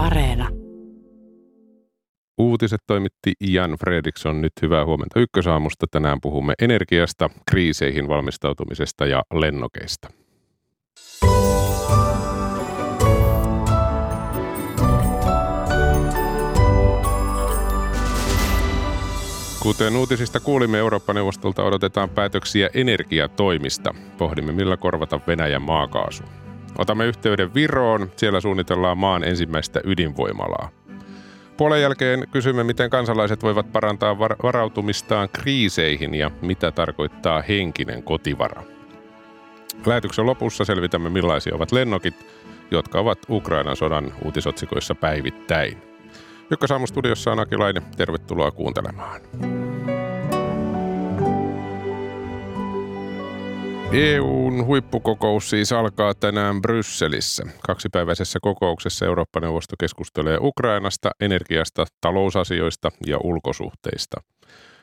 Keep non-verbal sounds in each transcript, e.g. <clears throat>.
Areena. Uutiset toimitti Jan Fredriksson. Nyt hyvää huomenta ykkösaamusta. Tänään puhumme energiasta, kriiseihin valmistautumisesta ja lennokeista. Kuten uutisista kuulimme, Eurooppa-neuvostolta odotetaan päätöksiä energiatoimista. Pohdimme, millä korvata Venäjän maakaasu. Otamme yhteyden Viroon. Siellä suunnitellaan maan ensimmäistä ydinvoimalaa. Puolen jälkeen kysymme, miten kansalaiset voivat parantaa var- varautumistaan kriiseihin ja mitä tarkoittaa henkinen kotivara. Lähetyksen lopussa selvitämme, millaisia ovat lennokit, jotka ovat Ukrainan sodan uutisotsikoissa päivittäin. Ykkösaamu-studiossa on Akilainen. Tervetuloa kuuntelemaan. EUn huippukokous siis alkaa tänään Brysselissä. Kaksipäiväisessä kokouksessa Eurooppa-neuvosto keskustelee Ukrainasta, energiasta, talousasioista ja ulkosuhteista.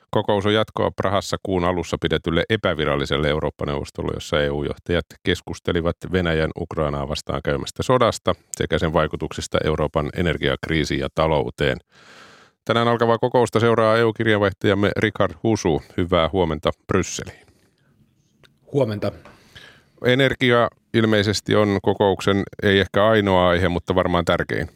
Kokous on jatkoa Prahassa kuun alussa pidetylle epäviralliselle Eurooppa-neuvostolle, jossa EU-johtajat keskustelivat Venäjän Ukrainaa vastaan käymästä sodasta sekä sen vaikutuksista Euroopan energiakriisiin ja talouteen. Tänään alkavaa kokousta seuraa EU-kirjanvaihtajamme Richard Husu. Hyvää huomenta Brysseliin. Huomenta. Energia ilmeisesti on kokouksen ei ehkä ainoa aihe, mutta varmaan tärkein.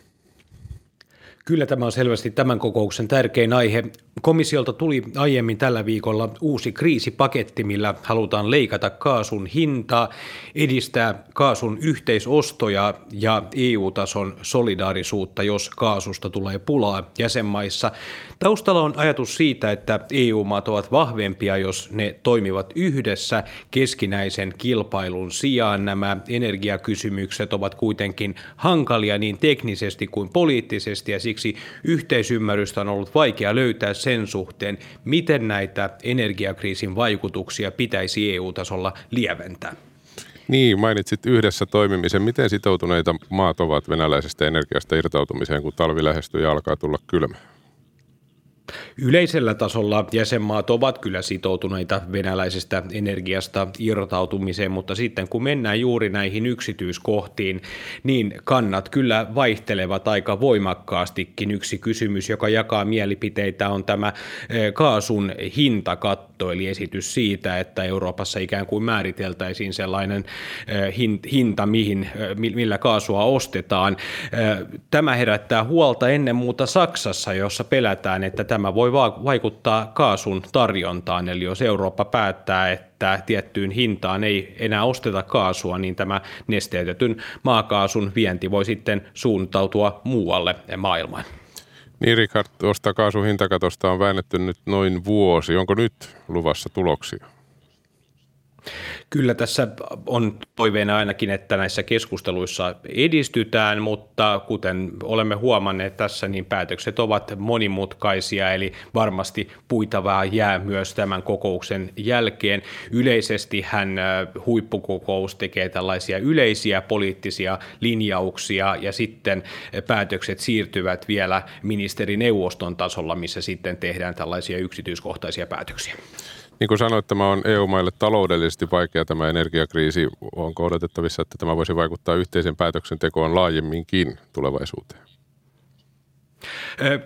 Kyllä tämä on selvästi tämän kokouksen tärkein aihe. Komissiolta tuli aiemmin tällä viikolla uusi kriisipaketti, millä halutaan leikata kaasun hintaa, edistää kaasun yhteisostoja ja EU-tason solidaarisuutta, jos kaasusta tulee pulaa jäsenmaissa. Taustalla on ajatus siitä, että EU-maat ovat vahvempia, jos ne toimivat yhdessä keskinäisen kilpailun sijaan. Nämä energiakysymykset ovat kuitenkin hankalia niin teknisesti kuin poliittisesti ja siksi yhteisymmärrystä on ollut vaikea löytää sen suhteen, miten näitä energiakriisin vaikutuksia pitäisi EU-tasolla lieventää. Niin, mainitsit yhdessä toimimisen. Miten sitoutuneita maat ovat venäläisestä energiasta irtautumiseen, kun talvi lähestyy ja alkaa tulla kylmä? Yleisellä tasolla jäsenmaat ovat kyllä sitoutuneita venäläisestä energiasta irtautumiseen, mutta sitten kun mennään juuri näihin yksityiskohtiin, niin kannat kyllä vaihtelevat aika voimakkaastikin. Yksi kysymys, joka jakaa mielipiteitä, on tämä eh, kaasun hintakatto, eli esitys siitä, että Euroopassa ikään kuin määriteltäisiin sellainen eh, hinta, mihin, eh, millä kaasua ostetaan. Tämä herättää huolta ennen muuta Saksassa, jossa pelätään, että tämä voi vaikuttaa kaasun tarjontaan, eli jos Eurooppa päättää, että tiettyyn hintaan ei enää osteta kaasua, niin tämä nesteytetyn maakaasun vienti voi sitten suuntautua muualle maailmaan. Niin Richard, tuosta kaasun hintakatosta on väännetty nyt noin vuosi. Onko nyt luvassa tuloksia? Kyllä tässä on toiveena ainakin, että näissä keskusteluissa edistytään, mutta kuten olemme huomanneet tässä, niin päätökset ovat monimutkaisia, eli varmasti puitavaa jää myös tämän kokouksen jälkeen. Yleisesti hän huippukokous tekee tällaisia yleisiä poliittisia linjauksia ja sitten päätökset siirtyvät vielä ministerineuvoston tasolla, missä sitten tehdään tällaisia yksityiskohtaisia päätöksiä. Niin kuin sanoit, tämä on EU-maille taloudellisesti vaikea tämä energiakriisi. Onko odotettavissa, että tämä voisi vaikuttaa yhteisen päätöksentekoon laajemminkin tulevaisuuteen?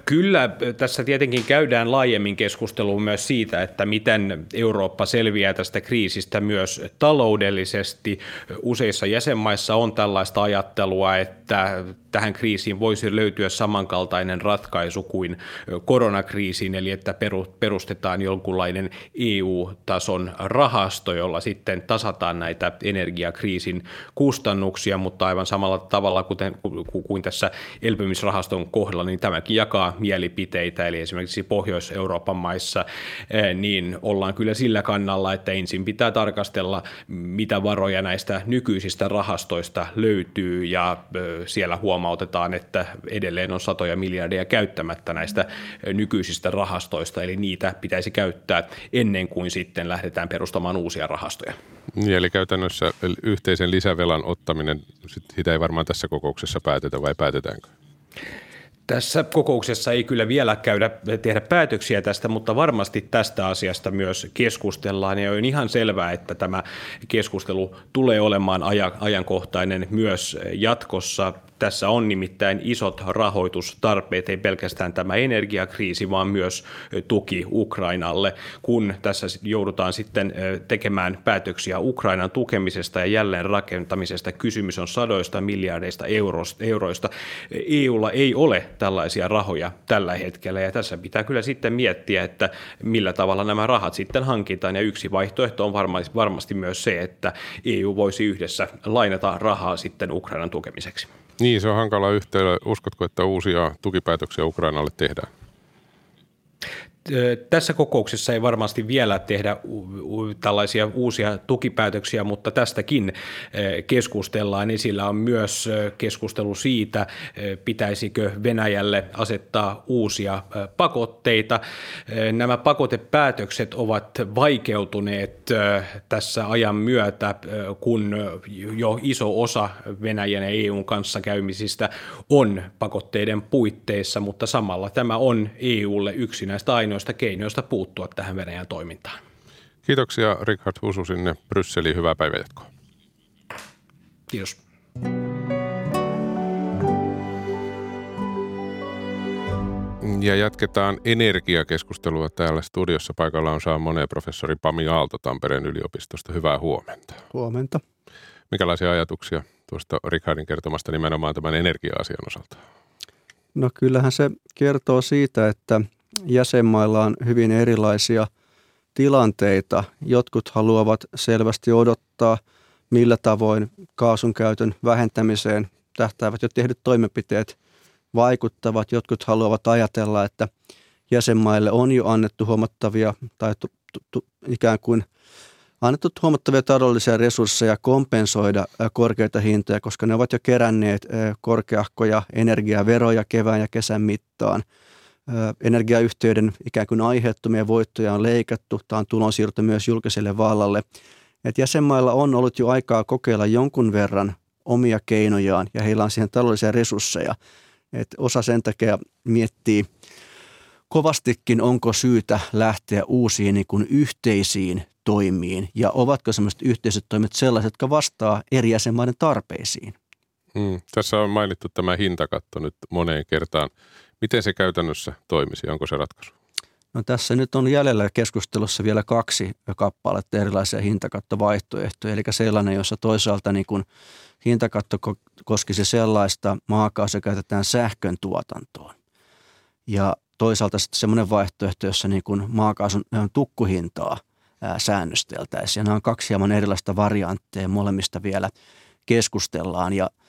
Kyllä, tässä tietenkin käydään laajemmin keskustelua myös siitä, että miten Eurooppa selviää tästä kriisistä myös taloudellisesti. Useissa jäsenmaissa on tällaista ajattelua, että tähän kriisiin voisi löytyä samankaltainen ratkaisu kuin koronakriisiin, eli että perustetaan jonkunlainen EU-tason rahasto, jolla sitten tasataan näitä energiakriisin kustannuksia, mutta aivan samalla tavalla kuten, kuin tässä elpymisrahaston kohdalla, niin tämäkin jakaa mielipiteitä, eli esimerkiksi Pohjois-Euroopan maissa niin ollaan kyllä sillä kannalla, että ensin pitää tarkastella, mitä varoja näistä nykyisistä rahastoista löytyy, ja siellä huomautetaan, että edelleen on satoja miljardia käyttämättä näistä nykyisistä rahastoista, eli niitä pitäisi käyttää ennen kuin sitten lähdetään perustamaan uusia rahastoja. Niin, eli käytännössä yhteisen lisävelan ottaminen, sitä ei varmaan tässä kokouksessa päätetä vai päätetäänkö? Tässä kokouksessa ei kyllä vielä käydä tehdä päätöksiä tästä, mutta varmasti tästä asiasta myös keskustellaan. Ja on ihan selvää, että tämä keskustelu tulee olemaan ajankohtainen myös jatkossa Tässä on nimittäin isot rahoitustarpeet, ei pelkästään tämä energiakriisi, vaan myös tuki Ukrainalle, kun tässä joudutaan sitten tekemään päätöksiä Ukrainan tukemisesta ja jälleen rakentamisesta. Kysymys on sadoista miljardeista euroista. EUlla ei ole tällaisia rahoja tällä hetkellä ja tässä pitää kyllä sitten miettiä, että millä tavalla nämä rahat sitten hankitaan ja yksi vaihtoehto on varmasti myös se, että EU voisi yhdessä lainata rahaa sitten Ukrainan tukemiseksi. Niin, se on hankala yhteydellä. Uskotko, että uusia tukipäätöksiä Ukrainalle tehdään? Tässä kokouksessa ei varmasti vielä tehdä tällaisia uusia tukipäätöksiä, mutta tästäkin keskustellaan. Esillä on myös keskustelu siitä, pitäisikö Venäjälle asettaa uusia pakotteita. Nämä pakotepäätökset ovat vaikeutuneet tässä ajan myötä, kun jo iso osa Venäjän ja EUn kanssa käymisistä on pakotteiden puitteissa, mutta samalla tämä on EUlle yksi näistä ainoista ainoista keinoista puuttua tähän Venäjän toimintaan. Kiitoksia Richard Husu sinne Brysseliin. Hyvää päivänjatkoa. Kiitos. Ja jatketaan energiakeskustelua täällä studiossa. Paikalla on Saa Moneen professori Pami Aalto Tampereen yliopistosta. Hyvää huomenta. Huomenta. Mikälaisia ajatuksia tuosta Richardin kertomasta nimenomaan tämän energia-asian osalta? No kyllähän se kertoo siitä, että jäsenmailla on hyvin erilaisia tilanteita. Jotkut haluavat selvästi odottaa, millä tavoin kaasun käytön vähentämiseen tähtäävät jo tehdyt toimenpiteet vaikuttavat. Jotkut haluavat ajatella, että jäsenmaille on jo annettu huomattavia tai tu, tu, tu, ikään kuin annettu huomattavia taloudellisia resursseja kompensoida korkeita hintoja, koska ne ovat jo keränneet korkeahkoja energiaveroja kevään ja kesän mittaan – energiayhtiöiden ikään kuin aiheuttamia voittoja on leikattu. Tämä on tulonsiirto myös julkiselle vallalle. Et jäsenmailla on ollut jo aikaa kokeilla jonkun verran omia keinojaan ja heillä on siihen taloudellisia resursseja. Et osa sen takia miettii kovastikin, onko syytä lähteä uusiin niin kuin yhteisiin toimiin ja ovatko sellaiset yhteiset toimet sellaiset, jotka vastaa eri jäsenmaiden tarpeisiin. Hmm. Tässä on mainittu tämä hintakatto nyt moneen kertaan. Miten se käytännössä toimisi? Onko se ratkaisu? No tässä nyt on jäljellä keskustelussa vielä kaksi kappaletta erilaisia hintakattovaihtoehtoja. Eli sellainen, jossa toisaalta niin kuin hintakatto koskisi sellaista maakaasua käytetään sähkön tuotantoon. Ja toisaalta sitten semmoinen vaihtoehto, jossa niin kuin maakaasun tukkuhintaa säännösteltäisiin. Nämä on kaksi hieman erilaista variantteja, molemmista vielä keskustellaan. Ja –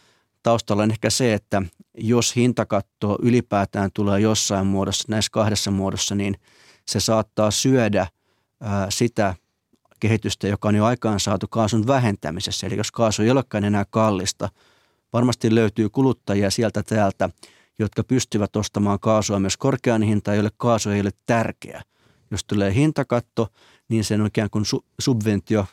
taustalla on ehkä se, että jos hintakatto ylipäätään tulee jossain muodossa, näissä kahdessa muodossa, niin se saattaa syödä ää, sitä kehitystä, joka on jo aikaan saatu kaasun vähentämisessä. Eli jos kaasu ei olekaan enää kallista, varmasti löytyy kuluttajia sieltä täältä, jotka pystyvät ostamaan kaasua myös korkean hintaan, joille kaasu ei ole tärkeä. Jos tulee hintakatto, niin sen on ikään kuin su- subventio,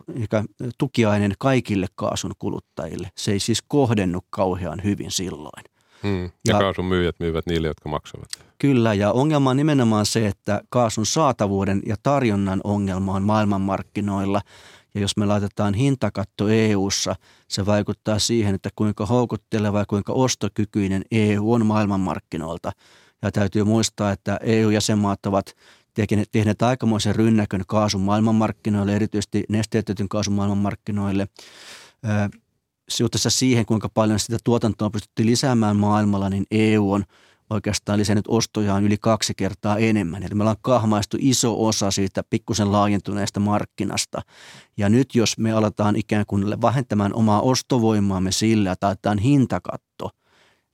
tukiainen kaikille kaasun kuluttajille. Se ei siis kohdennu kauhean hyvin silloin. Hmm. Ja, ja kaasun myyjät myyvät niille, jotka maksavat. Kyllä, ja ongelma on nimenomaan se, että kaasun saatavuuden ja tarjonnan ongelma on maailmanmarkkinoilla. Ja jos me laitetaan hintakatto EU-ssa, se vaikuttaa siihen, että kuinka houkutteleva ja kuinka ostokykyinen EU on maailmanmarkkinoilta. Ja täytyy muistaa, että EU-jäsenmaat ovat tehneet aikamoisen rynnäkön kaasun maailmanmarkkinoille, erityisesti nesteytetyn kaasun maailmanmarkkinoille. Suhteessa siihen, kuinka paljon sitä tuotantoa on pystytty lisäämään maailmalla, niin EU on oikeastaan lisännyt ostojaan yli kaksi kertaa enemmän. Eli me ollaan kahmaistu iso osa siitä pikkusen laajentuneesta markkinasta. Ja nyt jos me aletaan ikään kuin vähentämään omaa ostovoimaamme sillä, että otetaan hintakatto –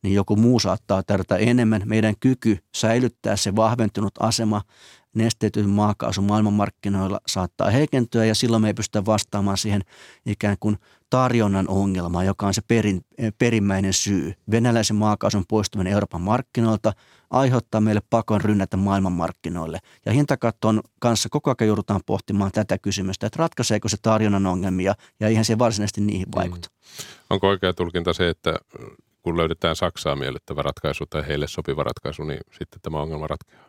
niin joku muu saattaa tarjota enemmän. Meidän kyky säilyttää se vahventunut asema nesteytyn maakaasun maailmanmarkkinoilla saattaa heikentyä ja silloin me ei pystytä vastaamaan siihen ikään kuin tarjonnan ongelmaan, joka on se perin, perimmäinen syy. Venäläisen maakaasun poistuminen Euroopan markkinoilta aiheuttaa meille pakon rynnätä maailmanmarkkinoille. Ja hintakatton kanssa koko ajan joudutaan pohtimaan tätä kysymystä, että ratkaiseeko se tarjonnan ongelmia ja eihän se varsinaisesti niihin vaikuta. Mm. Onko oikea tulkinta se, että kun löydetään Saksaa miellyttävä ratkaisu tai heille sopiva ratkaisu, niin sitten tämä ongelma ratkeaa?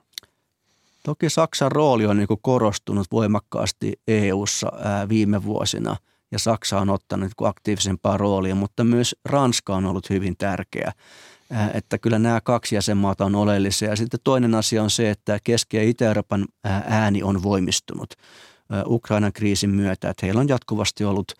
Toki Saksan rooli on niin korostunut voimakkaasti EU:ssa viime vuosina ja Saksa on ottanut aktiivisempaa roolia, mutta myös Ranska on ollut hyvin tärkeä. Että kyllä nämä kaksi jäsenmaata on oleellisia. Ja sitten toinen asia on se, että Keski- ja Itä-Euroopan ääni on voimistunut Ukrainan kriisin myötä. Että heillä on jatkuvasti ollut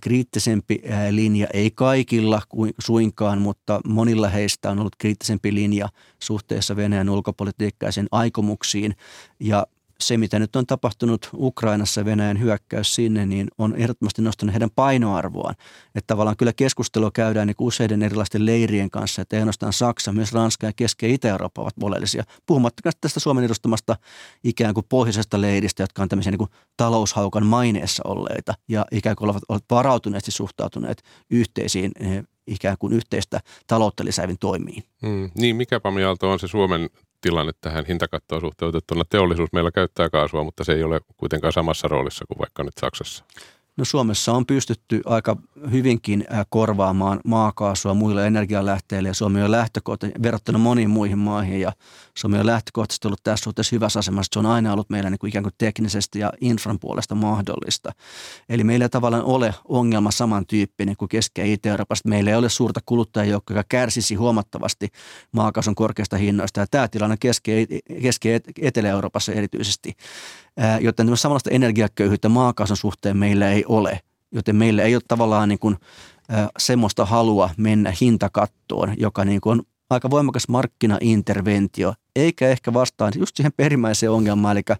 kriittisempi linja, ei kaikilla suinkaan, mutta monilla heistä on ollut kriittisempi linja suhteessa Venäjän ulkopolitiikkaan ja sen aikomuksiin. Ja se, mitä nyt on tapahtunut Ukrainassa Venäjän hyökkäys sinne, niin on ehdottomasti nostanut heidän painoarvoaan. Että tavallaan kyllä keskustelua käydään niin useiden erilaisten leirien kanssa, että ei ainoastaan Saksa, myös Ranska ja Keski- ja Itä-Eurooppa ovat oleellisia. Puhumattakaan tästä Suomen edustamasta ikään kuin pohjoisesta leiristä, jotka on tämmöisiä niin kuin taloushaukan maineessa olleita ja ikään kuin ovat varautuneesti suhtautuneet yhteisiin eh, ikään kuin yhteistä taloutta lisääviin toimiin. Mm, niin, mikä Pamialto on se Suomen tilanne tähän hintakattoon suhteutettuna. Teollisuus meillä käyttää kaasua, mutta se ei ole kuitenkaan samassa roolissa kuin vaikka nyt Saksassa. No Suomessa on pystytty aika hyvinkin äh, korvaamaan maakaasua muille energialähteille ja Suomi on lähtökohtaisesti verrattuna moniin muihin maihin ja Suomi on lähtökohtaisesti ollut tässä suhteessa hyvässä asemassa. Se on aina ollut meillä niin kuin ikään kuin teknisesti ja infran puolesta mahdollista. Eli meillä ei tavallaan ole ongelma samantyyppinen kuin Keski- ja Itä-Euroopassa. Meillä ei ole suurta kuluttajajoukkoa, joka kärsisi huomattavasti maakaasun korkeista hinnoista ja tämä tilanne Keski- ja Etelä-Euroopassa erityisesti joten samanlaista energiaköyhyyttä maakaasun suhteen meillä ei ole. Joten meillä ei ole tavallaan niin kuin, semmoista halua mennä hintakattoon, joka niin kuin on aika voimakas markkinainterventio, eikä ehkä vastaan just siihen perimmäiseen ongelmaan, eli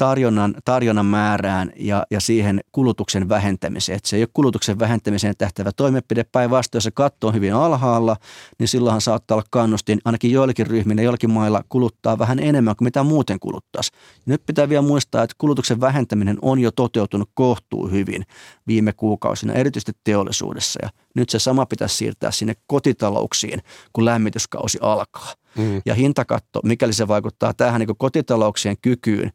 tarjonnan, tarjonnan määrään ja, ja siihen kulutuksen vähentämiseen. Että se ei ole kulutuksen vähentämiseen tähtävä toimenpide. Päinvastoin, jos se katto on hyvin alhaalla, niin silloinhan saattaa olla kannustin ainakin joillakin ryhmillä, joillakin mailla kuluttaa vähän enemmän kuin mitä muuten kuluttaisi. Ja nyt pitää vielä muistaa, että kulutuksen vähentäminen on jo toteutunut kohtuu hyvin viime kuukausina, erityisesti teollisuudessa. Ja nyt se sama pitäisi siirtää sinne kotitalouksiin, kun lämmityskausi alkaa. Mm. Ja hintakatto, mikäli se vaikuttaa tähän niin kotitalouksien kykyyn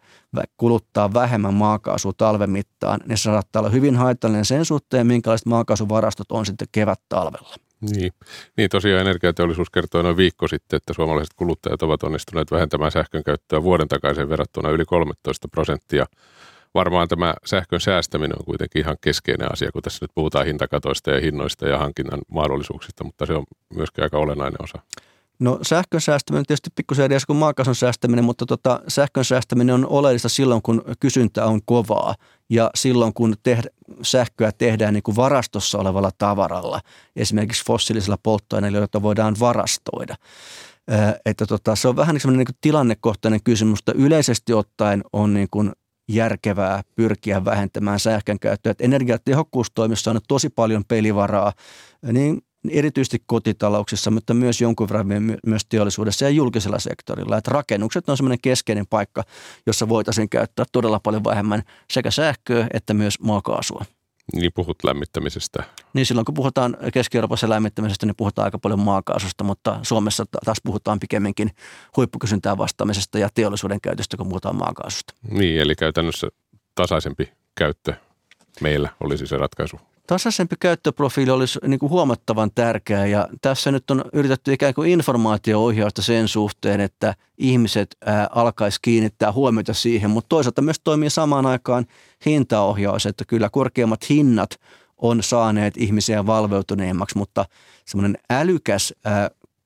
kuluttaa vähemmän maakaasua talven mittaan, niin se saattaa olla hyvin haitallinen sen suhteen, minkälaiset maakaasuvarastot on sitten kevät-talvella. Niin. niin, tosiaan energiateollisuus kertoi noin viikko sitten, että suomalaiset kuluttajat ovat onnistuneet vähentämään sähkön käyttöä vuoden takaisin verrattuna yli 13 prosenttia. Varmaan tämä sähkön säästäminen on kuitenkin ihan keskeinen asia, kun tässä nyt puhutaan hintakatoista ja hinnoista ja hankinnan mahdollisuuksista, mutta se on myöskin aika olennainen osa. No sähkön säästäminen on tietysti pikkusen eri kuin maakaasun säästäminen, mutta tota, sähkön säästäminen on oleellista silloin, kun kysyntä on kovaa ja silloin, kun tehdä, sähköä tehdään niin kuin varastossa olevalla tavaralla, esimerkiksi fossiilisilla polttoaineilla, joita voidaan varastoida. että tota, se on vähän niin, niin kuin tilannekohtainen kysymys, mutta yleisesti ottaen on niin kuin järkevää pyrkiä vähentämään sähkön käyttöä. Että energiatehokkuustoimissa on tosi paljon pelivaraa, niin erityisesti kotitalouksissa, mutta myös jonkun verran myös teollisuudessa ja julkisella sektorilla. Että rakennukset on semmoinen keskeinen paikka, jossa voitaisiin käyttää todella paljon vähemmän sekä sähköä että myös maakaasua. Niin puhut lämmittämisestä. Niin silloin kun puhutaan Keski-Euroopassa lämmittämisestä, niin puhutaan aika paljon maakaasusta, mutta Suomessa taas puhutaan pikemminkin huippukysyntää vastaamisesta ja teollisuuden käytöstä, kun puhutaan maakaasusta. Niin, eli käytännössä tasaisempi käyttö meillä olisi se ratkaisu tasaisempi käyttöprofiili olisi niin kuin huomattavan tärkeä ja tässä nyt on yritetty ikään kuin informaatio-ohjausta sen suhteen, että ihmiset alkaisi kiinnittää huomiota siihen, mutta toisaalta myös toimii samaan aikaan hintaohjaus, että kyllä korkeammat hinnat on saaneet ihmisiä valveutuneemmaksi, mutta semmoinen älykäs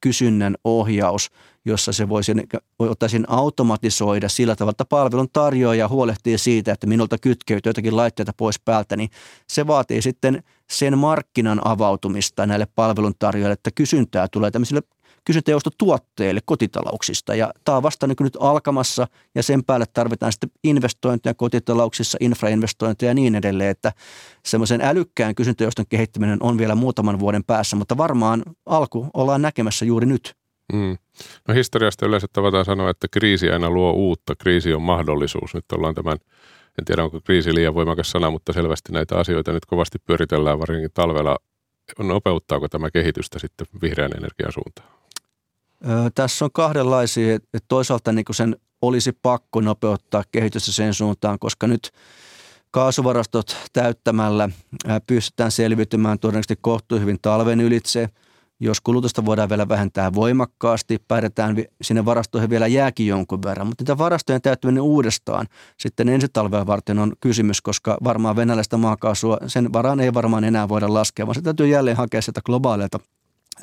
kysynnän ohjaus – jossa se voisi, voitaisiin automatisoida sillä tavalla, että palvelun tarjoaja huolehtii siitä, että minulta kytkeytyy jotakin laitteita pois päältä, niin se vaatii sitten sen markkinan avautumista näille palveluntarjoajille, että kysyntää tulee tämmöisille kysyntäjoustotuotteille kotitalouksista. Ja tämä on vasta niin nyt alkamassa ja sen päälle tarvitaan sitten investointeja kotitalouksissa, infrainvestointeja ja niin edelleen, että semmoisen älykkään kysyntäjouston kehittäminen on vielä muutaman vuoden päässä, mutta varmaan alku ollaan näkemässä juuri nyt. Mm. No historiasta yleensä tavataan sanoa, että kriisi aina luo uutta, kriisi on mahdollisuus. Nyt ollaan tämän, en tiedä onko kriisi liian voimakas sana, mutta selvästi näitä asioita nyt kovasti pyöritellään varsinkin talvella. Nopeuttaako tämä kehitystä sitten vihreän energian suuntaan? Tässä on kahdenlaisia, että toisaalta niin sen olisi pakko nopeuttaa kehitystä sen suuntaan, koska nyt kaasuvarastot täyttämällä pystytään selviytymään todennäköisesti kohtuun hyvin talven ylitse – Jos kulutusta voidaan vielä vähentää voimakkaasti, päätetään sinne varastoihin vielä jääkin jonkun verran, mutta niitä varastojen täyttäminen uudestaan sitten ensi talvea varten on kysymys, koska varmaan venäläistä maakaasua, sen varaan ei varmaan enää voida laskea, vaan se täytyy jälleen hakea sitä globaaleilta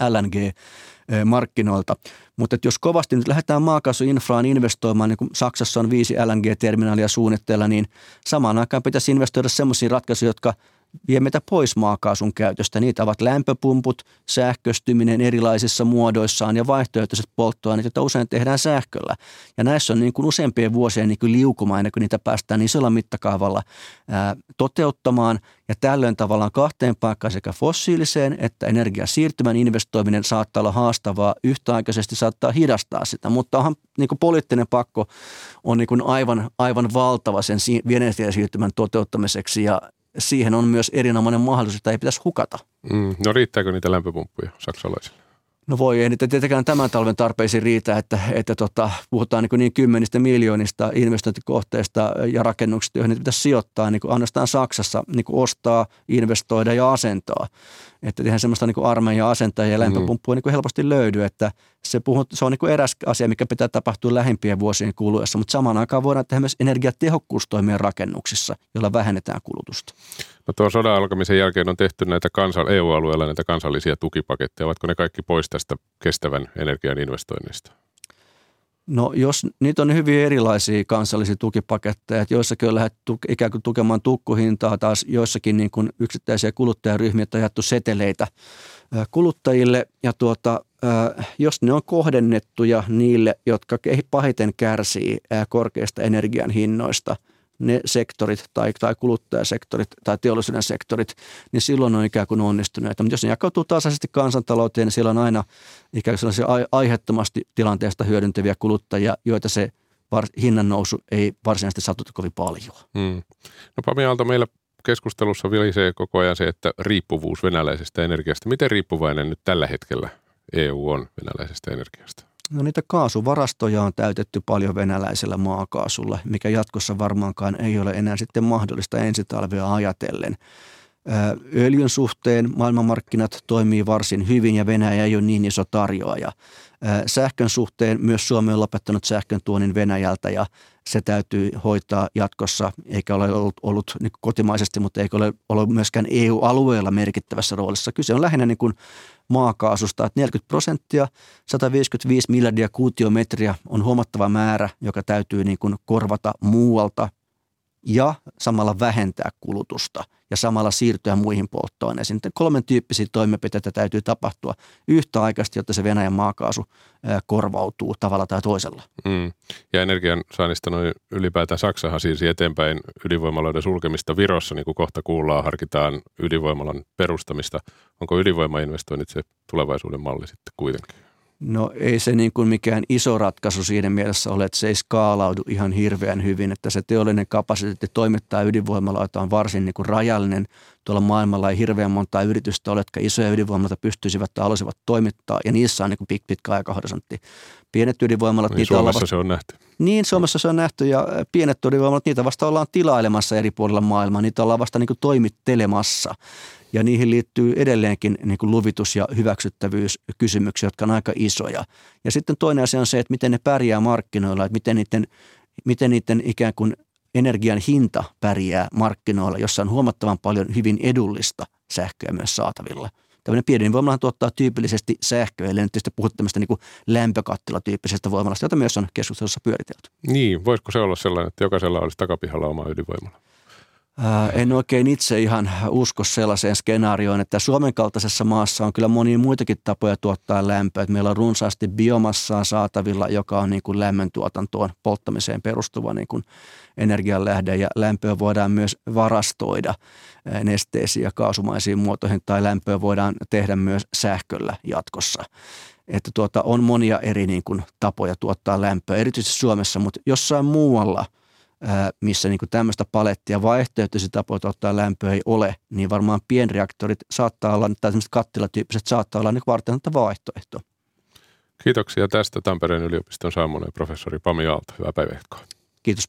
LNG-markkinoilta. Mutta jos kovasti nyt lähdetään maakaasuinfraan investoimaan, niin kuin Saksassa on viisi LNG-terminaalia suunnitteilla, niin samaan aikaan pitäisi investoida sellaisiin ratkaisuihin, jotka – vie meitä pois maakaasun käytöstä. Niitä ovat lämpöpumput, sähköstyminen erilaisissa muodoissaan ja vaihtoehtoiset polttoaineet, joita usein tehdään sähköllä. Ja näissä on niin kuin useampien vuosien niin kuin liukuma ennen kuin niitä päästään isolla mittakaavalla ää, toteuttamaan. Ja tällöin tavallaan kahteen paikkaan sekä fossiiliseen että energiasiirtymän investoiminen saattaa olla haastavaa. Yhtäaikaisesti saattaa hidastaa sitä, mutta onhan niin kuin poliittinen pakko on niin kuin aivan, aivan valtava sen energiasiirtymän toteuttamiseksi ja siihen on myös erinomainen mahdollisuus, että ei pitäisi hukata. Mm, no riittääkö niitä lämpöpumppuja saksalaisille? No voi, ei niitä tietenkään tämän talven tarpeisiin riitä, että, että tota, puhutaan niin, niin kymmenistä miljoonista investointikohteista ja rakennuksista, joihin niitä pitäisi sijoittaa, niin kuin ainoastaan Saksassa niin kuin ostaa, investoida ja asentaa. Että ihan semmoista niin armeija asentajia ja lämpöpumppua mm. niin helposti löydy, että se, puhut, se on niin eräs asia, mikä pitää tapahtua lähempien vuosien kuluessa, mutta samaan aikaan voidaan tehdä myös energiatehokkuustoimia rakennuksissa, joilla vähennetään kulutusta. No tuon sodan alkamisen jälkeen on tehty näitä kansan, EU-alueella näitä kansallisia tukipaketteja. Ovatko ne kaikki pois tästä kestävän energian investoinnista? No jos niitä on hyvin erilaisia kansallisia tukipaketteja, että joissakin on lähdetty ikään kuin tukemaan tukkuhintaa, taas joissakin niin kuin yksittäisiä kuluttajaryhmiä on jaettu seteleitä kuluttajille. Ja tuota, jos ne on kohdennettuja niille, jotka pahiten kärsii korkeista energian hinnoista – ne sektorit tai, tai kuluttajasektorit tai teollisuuden sektorit, niin silloin on ikään kuin onnistuneita. Mutta jos ne jakautuu tasaisesti kansantalouteen, niin siellä on aina ikään kuin sellaisia aiheettomasti tilanteesta hyödyntäviä kuluttajia, joita se var, hinnan nousu ei varsinaisesti satuta kovin paljon. Hmm. No Pami Aalto, meillä keskustelussa vilisee koko ajan se, että riippuvuus venäläisestä energiasta. Miten riippuvainen nyt tällä hetkellä EU on venäläisestä energiasta? No niitä kaasuvarastoja on täytetty paljon venäläisellä maakaasulla, mikä jatkossa varmaankaan ei ole enää sitten mahdollista ensi talvea ajatellen. Öljyn suhteen maailmanmarkkinat toimii varsin hyvin ja Venäjä ei ole niin iso tarjoaja. Sähkön suhteen myös Suomi on lopettanut sähkön tuonin Venäjältä ja se täytyy hoitaa jatkossa, eikä ole ollut, ollut niin kotimaisesti, mutta eikä ole ollut myöskään EU-alueella merkittävässä roolissa. Kyse on lähinnä niin kuin maakaasusta, että 40 prosenttia, 155 miljardia kuutiometriä on huomattava määrä, joka täytyy niin kuin korvata muualta ja samalla vähentää kulutusta ja samalla siirtyä muihin polttoaineisiin. Kolmen tyyppisiä toimenpiteitä täytyy tapahtua yhtäaikaisesti, jotta se Venäjän maakaasu korvautuu tavalla tai toisella. Mm. Ja energian saannista noin ylipäätään Saksahan siirsi eteenpäin ydinvoimaloiden sulkemista Virossa, niin kuin kohta kuullaan, harkitaan ydinvoimalan perustamista. Onko ydinvoimainvestoinnit se tulevaisuuden malli sitten kuitenkin? No ei se niin kuin mikään iso ratkaisu siinä mielessä ole, että se ei skaalaudu ihan hirveän hyvin, että se teollinen kapasiteetti toimittaa ydinvoimaloita on varsin niin kuin rajallinen. Tuolla maailmalla ei hirveän monta yritystä ole, jotka isoja ydinvoimaloita pystyisivät tai haluaisivat toimittaa, ja niissä on niin kuin pitkä aikahorisontti. Pienet ydinvoimalat... Niin Suomessa vasta... se on nähty. Niin, Suomessa se on nähty, ja pienet ydinvoimalat, niitä vasta ollaan tilailemassa eri puolilla maailmaa, niitä ollaan vasta niin kuin toimittelemassa ja niihin liittyy edelleenkin niin kuin luvitus- ja hyväksyttävyyskysymyksiä, jotka on aika isoja. Ja sitten toinen asia on se, että miten ne pärjää markkinoilla, että miten niiden, miten niiden ikään kuin energian hinta pärjää markkinoilla, jossa on huomattavan paljon hyvin edullista sähköä myös saatavilla. Tämmöinen pieni voimalahan tuottaa tyypillisesti sähköä, eli nyt puhut tämmöistä niin lämpökattilatyyppisestä voimalasta, jota myös on keskustelussa pyöritelty. Niin, voisiko se olla sellainen, että jokaisella olisi takapihalla oma ydinvoimala? En oikein itse ihan usko sellaiseen skenaarioon, että Suomen kaltaisessa maassa on kyllä monia muitakin tapoja tuottaa lämpöä. Meillä on runsaasti biomassaa saatavilla, joka on niin kuin lämmöntuotantoon, polttamiseen perustuva niin kuin energianlähde. Ja lämpöä voidaan myös varastoida nesteisiin ja kaasumaisiin muotoihin, tai lämpöä voidaan tehdä myös sähköllä jatkossa. Että tuota, on monia eri niin kuin, tapoja tuottaa lämpöä, erityisesti Suomessa, mutta jossain muualla – missä niin tämmöistä palettia vaihtoehtoisia tapoja ottaa lämpöä ei ole, niin varmaan pienreaktorit saattaa olla, tai tämmöiset kattilatyyppiset saattaa olla niin vartenutta vaihtoehto. Kiitoksia tästä Tampereen yliopiston saamuneen professori Pami Aalto. Hyvää päivää. Kiitos.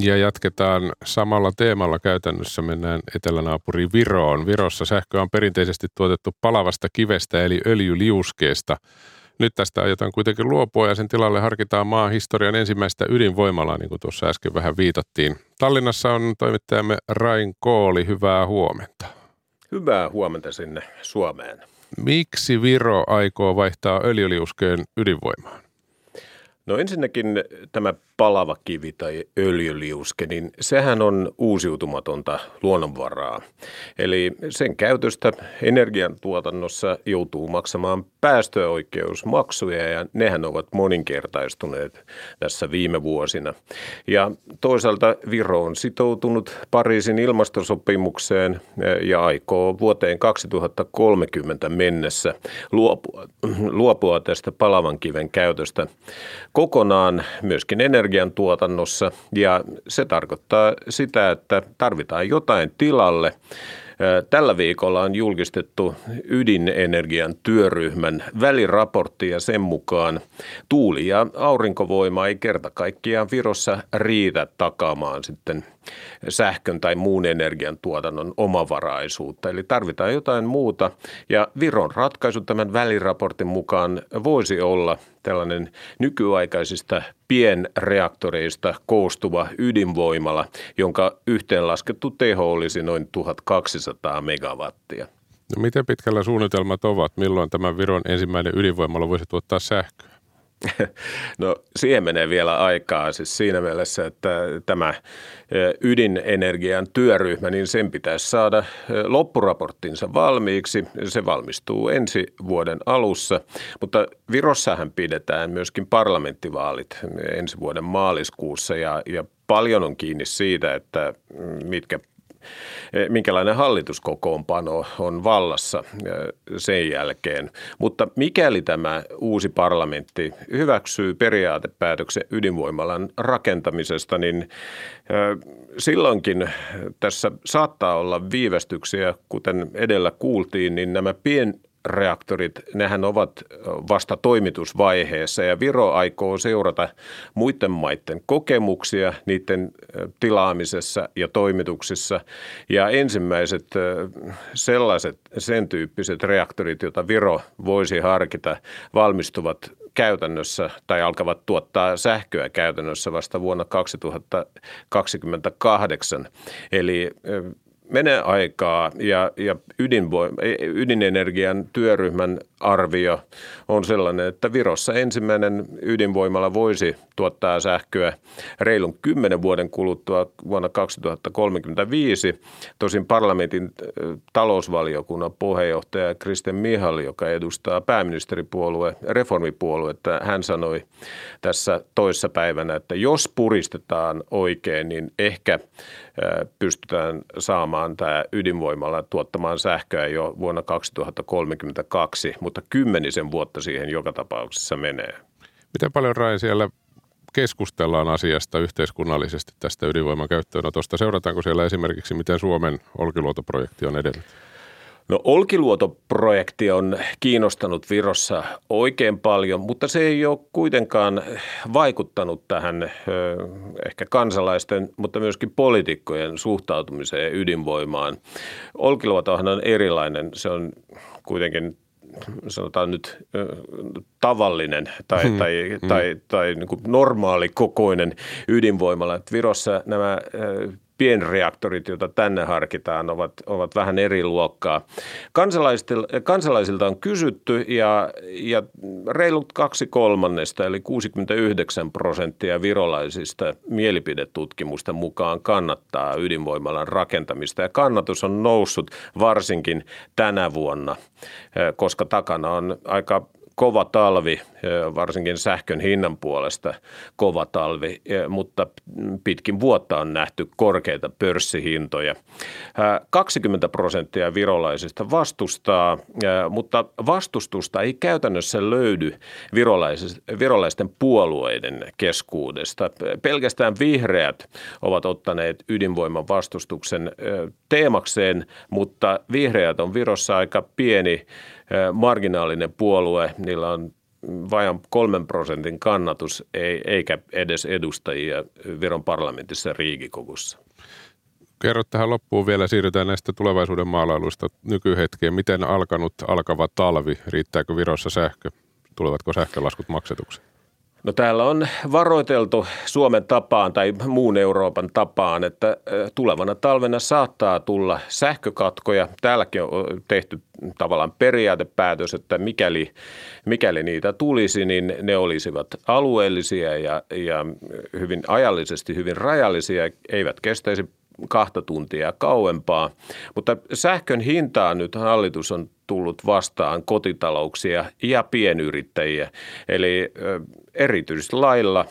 Ja jatketaan samalla teemalla käytännössä. Mennään etelänaapuriin Viroon. Virossa sähköä on perinteisesti tuotettu palavasta kivestä eli öljyliuskeesta. Nyt tästä aiotaan kuitenkin luopua ja sen tilalle harkitaan maan historian ensimmäistä ydinvoimalaa, niin kuin tuossa äsken vähän viitattiin. Tallinnassa on toimittajamme Rain Kooli. Hyvää huomenta. Hyvää huomenta sinne Suomeen. Miksi Viro aikoo vaihtaa öljyliuskeen ydinvoimaan? No ensinnäkin tämä palava kivi tai öljyliuske, niin sehän on uusiutumatonta luonnonvaraa. Eli sen käytöstä energiantuotannossa joutuu maksamaan päästöoikeusmaksuja ja nehän ovat moninkertaistuneet tässä viime vuosina. Ja toisaalta Viro on sitoutunut Pariisin ilmastosopimukseen ja aikoo vuoteen 2030 mennessä luopua, luopua tästä palavan kiven käytöstä kokonaan myöskin energiantuotannossa ja se tarkoittaa sitä, että tarvitaan jotain tilalle. Tällä viikolla on julkistettu ydinenergian työryhmän väliraportti ja sen mukaan tuuli- ja aurinkovoima ei kerta kaikkiaan Virossa riitä takaamaan sitten sähkön tai muun energian tuotannon omavaraisuutta. Eli tarvitaan jotain muuta ja Viron ratkaisu tämän väliraportin mukaan voisi olla tällainen nykyaikaisista pienreaktoreista koostuva ydinvoimala, jonka yhteenlaskettu teho olisi noin 1200 megawattia. No miten pitkällä suunnitelmat ovat? Milloin tämä Viron ensimmäinen ydinvoimala voisi tuottaa sähköä? <laughs> No siihen menee vielä aikaa siis siinä mielessä, että tämä e, ydinenergian työryhmä, niin sen pitäisi saada e, loppuraporttinsa valmiiksi. Se valmistuu ensi vuoden alussa, mutta Virossahan pidetään myöskin parlamenttivaalit ensi vuoden maaliskuussa ja, ja paljon on kiinni siitä, että mitkä Eh, minkälainen hallituskokoonpano on vallassa eh, sen jälkeen. Mutta mikäli tämä uusi parlamentti hyväksyy periaatepäätöksen ydinvoimalan rakentamisesta, niin eh, silloinkin tässä saattaa olla viivästyksiä, kuten edellä kuultiin, niin nämä pien reaktorit, nehän ovat vasta toimitusvaiheessa ja Viro aikoo seurata muiden maiden kokemuksia niiden tilaamisessa ja toimituksissa. Ja ensimmäiset sellaiset, sen tyyppiset reaktorit, joita Viro voisi harkita, valmistuvat käytännössä tai alkavat tuottaa sähköä käytännössä vasta vuonna 2028. Eli menee aikaa ja, ja ydinvoima, ydinenergian työryhmän arvio on sellainen, että Virossa ensimmäinen ydinvoimala voisi tuottaa sähköä reilun kymmenen vuoden kuluttua vuonna 2035. Tosin parlamentin talousvaliokunnan puheenjohtaja Kristen Mihali, joka edustaa pääministeripuolue, reformipuoluetta, hän sanoi tässä toissa päivänä, että jos puristetaan oikein, niin ehkä pystytään saamaan tämä ydinvoimalla tuottamaan sähköä jo vuonna 2032, mutta kymmenisen vuotta siihen joka tapauksessa menee. Miten paljon Rai siellä keskustellaan asiasta yhteiskunnallisesti tästä ydinvoiman käyttöönotosta? Seurataanko siellä esimerkiksi, miten Suomen Olkiluoto-projekti on edennyt? No Olkiluoto-projekti on kiinnostanut Virossa oikein paljon, mutta se ei ole kuitenkaan vaikuttanut tähän ehkä kansalaisten, mutta myöskin poliitikkojen suhtautumiseen ydinvoimaan. Olkiluotohan on erilainen, se on kuitenkin sanotaan nyt tavallinen tai, hmm. tai, hmm. tai, tai niin kuin normaali kokoinen ydinvoimala. Virossa nämä pienreaktorit, joita tänne harkitaan, ovat, ovat vähän eri luokkaa. Kansalaisilta on kysytty ja, ja reilut kaksi kolmannesta, eli 69 prosenttia virolaisista mielipidetutkimusten mukaan kannattaa ydinvoimalan rakentamista. Ja kannatus on noussut varsinkin tänä vuonna, koska takana on aika kova talvi, varsinkin sähkön hinnan puolesta kova talvi, mutta pitkin vuotta on nähty korkeita pörssihintoja. 20 prosenttia virolaisista vastustaa, mutta vastustusta ei käytännössä löydy virolaisten puolueiden keskuudesta. Pelkästään vihreät ovat ottaneet ydinvoiman vastustuksen teemakseen, mutta vihreät on Virossa aika pieni marginaalinen puolue. Niillä on vajan kolmen prosentin kannatus, ei, eikä edes edustajia Viron parlamentissa Riigikogussa. Kerro tähän loppuun vielä, siirrytään näistä tulevaisuuden maalailuista nykyhetkeen. Miten alkanut alkava talvi, riittääkö Virossa sähkö? Tulevatko sähkölaskut maksetuksi? No täällä on varoiteltu Suomen tapaan tai muun Euroopan tapaan, että tulevana talvena saattaa tulla sähkökatkoja. Täälläkin on tehty tavallaan periaatepäätös, että mikäli, mikäli niitä tulisi, niin ne olisivat alueellisia ja, ja hyvin ajallisesti hyvin rajallisia, eivät kestäisi kahta tuntia kauempaa. Mutta sähkön hintaa nyt hallitus on tullut vastaan kotitalouksia ja pienyrittäjiä. Eli erityislailla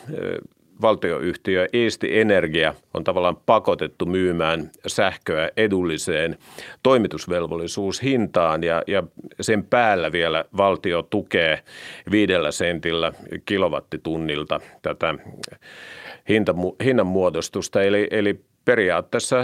valtioyhtiö Eesti Energia on tavallaan pakotettu myymään sähköä edulliseen toimitusvelvollisuushintaan ja, ja sen päällä vielä valtio tukee viidellä sentillä kilowattitunnilta tätä hinnanmuodostusta. Eli, eli periaatteessa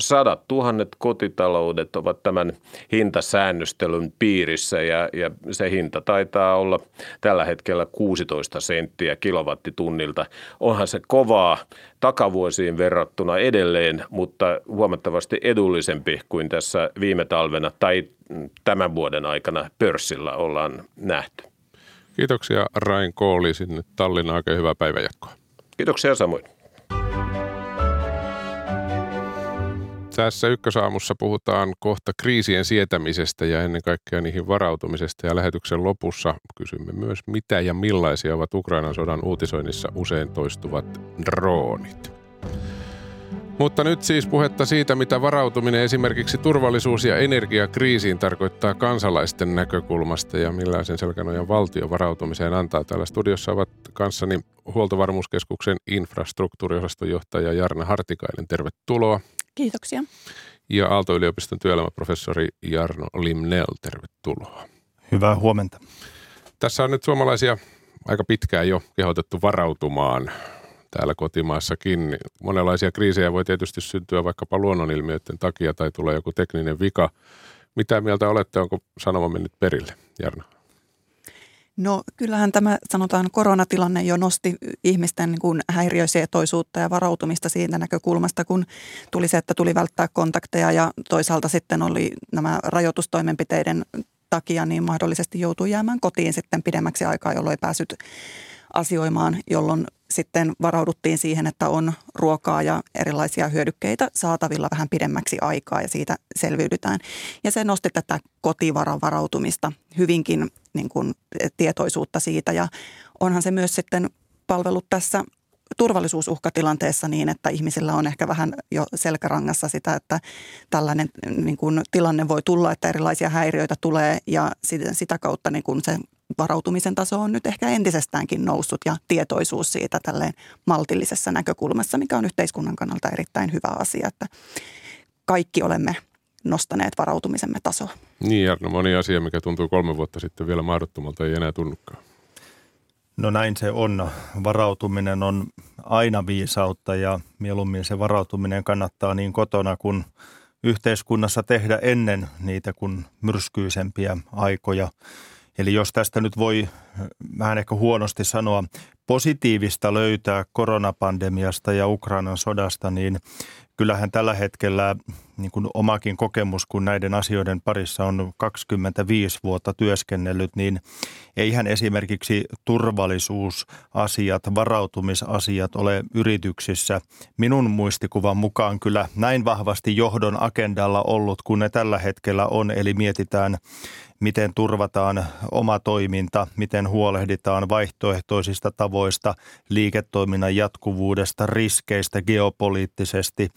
sadat tuhannet kotitaloudet ovat tämän hintasäännöstelyn piirissä ja, ja se hinta taitaa olla tällä hetkellä 16 senttiä kilowattitunnilta. Onhan se kovaa takavuosiin verrattuna edelleen, mutta huomattavasti edullisempi kuin tässä viime talvena tai tämän vuoden aikana pörssillä ollaan nähty. Kiitoksia Rain Kooli sinne Tallinnaan. Oikein hyvää päivänjatkoa. Kiitoksia samoin. Tässä ykkösaamussa puhutaan kohta kriisien sietämisestä ja ennen kaikkea niihin varautumisesta. Ja lähetyksen lopussa kysymme myös, mitä ja millaisia ovat Ukrainan sodan uutisoinnissa usein toistuvat droonit. Mutta nyt siis puhetta siitä, mitä varautuminen esimerkiksi turvallisuus- ja energiakriisiin tarkoittaa kansalaisten näkökulmasta ja millaisen selkänojan valtio varautumiseen antaa. Täällä studiossa ovat kanssani Huoltovarmuuskeskuksen infrastruktuuriosaston johtaja Jarna Hartikainen. Tervetuloa. Kiitoksia. Ja Aalto-yliopiston työelämäprofessori Jarno Limnell, tervetuloa. Hyvää huomenta. Tässä on nyt suomalaisia aika pitkään jo kehotettu varautumaan täällä kotimaassakin. Monenlaisia kriisejä voi tietysti syntyä vaikkapa luonnonilmiöiden takia tai tulee joku tekninen vika. Mitä mieltä olette, onko sanoma mennyt perille, Jarno? No kyllähän tämä sanotaan koronatilanne jo nosti ihmisten niin kuin häiriösietoisuutta ja varautumista siitä näkökulmasta, kun tuli se, että tuli välttää kontakteja ja toisaalta sitten oli nämä rajoitustoimenpiteiden takia niin mahdollisesti joutuu jäämään kotiin sitten pidemmäksi aikaa, jolloin ei päässyt asioimaan, jolloin sitten varauduttiin siihen, että on ruokaa ja erilaisia hyödykkeitä saatavilla vähän pidemmäksi aikaa ja siitä selviydytään. Ja se nosti tätä kotivaran varautumista hyvinkin niin kuin tietoisuutta siitä. Ja onhan se myös sitten palvellut tässä turvallisuusuhkatilanteessa niin, että ihmisillä on ehkä vähän jo selkärangassa sitä, että tällainen niin kuin, tilanne voi tulla, että erilaisia häiriöitä tulee ja sitä kautta niin kuin se varautumisen taso on nyt ehkä entisestäänkin noussut ja tietoisuus siitä tälleen maltillisessa näkökulmassa, mikä on yhteiskunnan kannalta erittäin hyvä asia, että kaikki olemme nostaneet varautumisemme tasoa. Niin, Jarno, moni asia, mikä tuntuu kolme vuotta sitten vielä mahdottomalta, ei enää tunnukaan. No näin se on. Varautuminen on aina viisautta ja mieluummin se varautuminen kannattaa niin kotona kuin yhteiskunnassa tehdä ennen niitä kuin myrskyisempiä aikoja. Eli jos tästä nyt voi vähän ehkä huonosti sanoa positiivista löytää koronapandemiasta ja Ukrainan sodasta, niin kyllähän tällä hetkellä niin kuin omakin kokemus, kun näiden asioiden parissa on 25 vuotta työskennellyt, niin eihän esimerkiksi turvallisuusasiat, varautumisasiat ole yrityksissä minun muistikuvan mukaan kyllä näin vahvasti johdon agendalla ollut, kun ne tällä hetkellä on. Eli mietitään miten turvataan oma toiminta, miten huolehditaan vaihtoehtoisista tavoista, liiketoiminnan jatkuvuudesta, riskeistä geopoliittisesti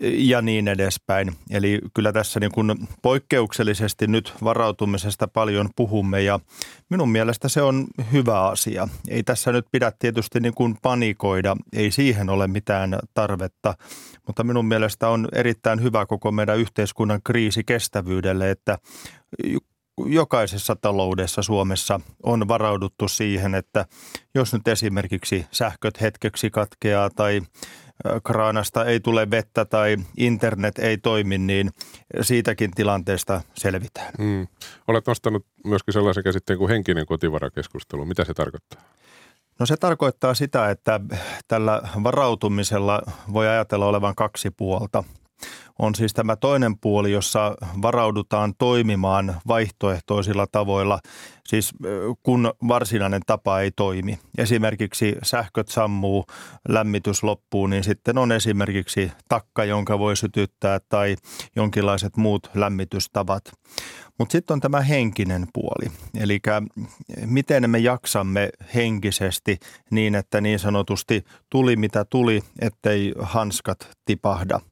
ja niin edespäin. Eli kyllä tässä niin kuin poikkeuksellisesti nyt varautumisesta paljon puhumme ja minun mielestä se on hyvä asia. Ei tässä nyt pidä tietysti niin kuin panikoida, ei siihen ole mitään tarvetta, mutta minun mielestä on erittäin hyvä koko meidän yhteiskunnan kriisi kestävyydelle, että jokaisessa taloudessa Suomessa on varauduttu siihen, että jos nyt esimerkiksi sähköt hetkeksi katkeaa tai kraanasta ei tule vettä tai internet ei toimi, niin siitäkin tilanteesta selvitään. Mm. Olet nostanut myöskin sellaisen käsitteen kuin henkinen kotivarakeskustelu. Mitä se tarkoittaa? No se tarkoittaa sitä, että tällä varautumisella voi ajatella olevan kaksi puolta – on siis tämä toinen puoli, jossa varaudutaan toimimaan vaihtoehtoisilla tavoilla, siis kun varsinainen tapa ei toimi. Esimerkiksi sähköt sammuu, lämmitys loppuu, niin sitten on esimerkiksi takka, jonka voi sytyttää tai jonkinlaiset muut lämmitystavat. Mutta sitten on tämä henkinen puoli, eli miten me jaksamme henkisesti niin, että niin sanotusti tuli mitä tuli, ettei hanskat tipahda –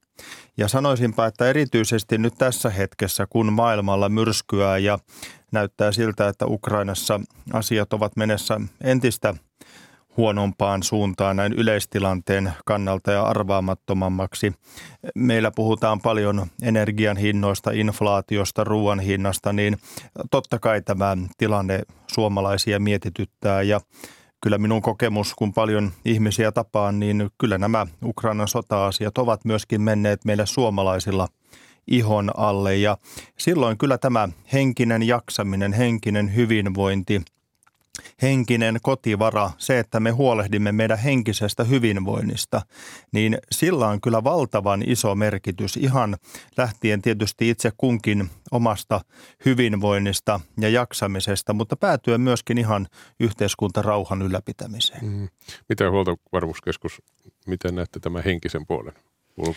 ja sanoisinpa, että erityisesti nyt tässä hetkessä, kun maailmalla myrskyää ja näyttää siltä, että Ukrainassa asiat ovat menessä entistä huonompaan suuntaan näin yleistilanteen kannalta ja arvaamattomammaksi. Meillä puhutaan paljon energian hinnoista, inflaatiosta, ruoan hinnasta, niin totta kai tämä tilanne suomalaisia mietityttää ja kyllä minun kokemus, kun paljon ihmisiä tapaan, niin kyllä nämä Ukrainan sota-asiat ovat myöskin menneet meille suomalaisilla ihon alle. Ja silloin kyllä tämä henkinen jaksaminen, henkinen hyvinvointi – henkinen kotivara, se, että me huolehdimme meidän henkisestä hyvinvoinnista, niin sillä on kyllä valtavan iso merkitys ihan lähtien tietysti itse kunkin omasta hyvinvoinnista ja jaksamisesta, mutta päätyen myöskin ihan yhteiskuntarauhan ylläpitämiseen. Mm. Miten huoltovarmuuskeskus, miten näette tämän henkisen puolen?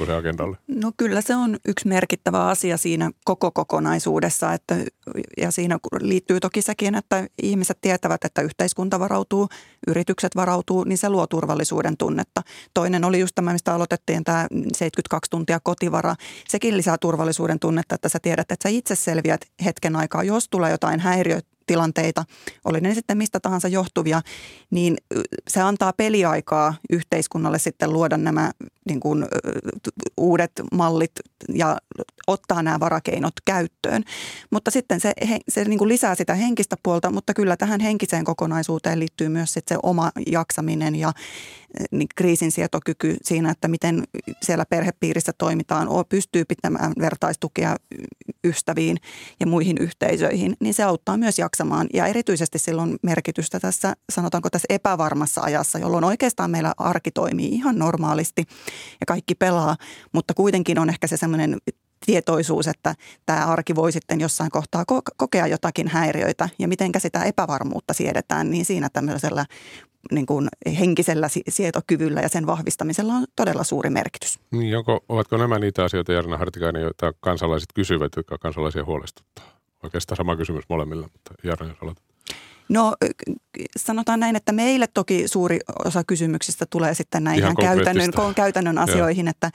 Se agendalle? No kyllä se on yksi merkittävä asia siinä koko kokonaisuudessa. Että, ja siinä liittyy toki sekin, että ihmiset tietävät, että yhteiskunta varautuu, yritykset varautuu, niin se luo turvallisuuden tunnetta. Toinen oli just tämä, mistä aloitettiin tämä 72 tuntia kotivara. Sekin lisää turvallisuuden tunnetta, että sä tiedät, että sä itse selviät hetken aikaa, jos tulee jotain häiriötä tilanteita, oli ne sitten mistä tahansa johtuvia, niin se antaa peliaikaa yhteiskunnalle sitten luoda nämä niin kuin, uudet mallit ja ottaa nämä varakeinot käyttöön. Mutta sitten se, se niin kuin lisää sitä henkistä puolta, mutta kyllä tähän henkiseen kokonaisuuteen liittyy myös sitten se oma jaksaminen ja niin kriisinsietokyky siinä, että miten siellä perhepiirissä toimitaan, pystyy pitämään vertaistukea ystäviin ja muihin yhteisöihin, niin se auttaa myös jaksamaan. Ja erityisesti silloin merkitystä tässä, sanotaanko tässä epävarmassa ajassa, jolloin oikeastaan meillä arki toimii ihan normaalisti ja kaikki pelaa, mutta kuitenkin on ehkä se semmoinen tietoisuus, että tämä arki voi sitten jossain kohtaa kokea jotakin häiriöitä ja miten sitä epävarmuutta siedetään, niin siinä tämmöisellä niin kuin henkisellä sietokyvyllä ja sen vahvistamisella on todella suuri merkitys. Niin, onko, ovatko nämä niitä asioita, Jarna Hartikainen, joita kansalaiset kysyvät, jotka kansalaisia huolestuttaa? Oikeastaan sama kysymys molemmilla, mutta Jarna, jos aloitat. No sanotaan näin, että meille toki suuri osa kysymyksistä tulee sitten näihin ihan käytännön, käytännön asioihin, Joo. että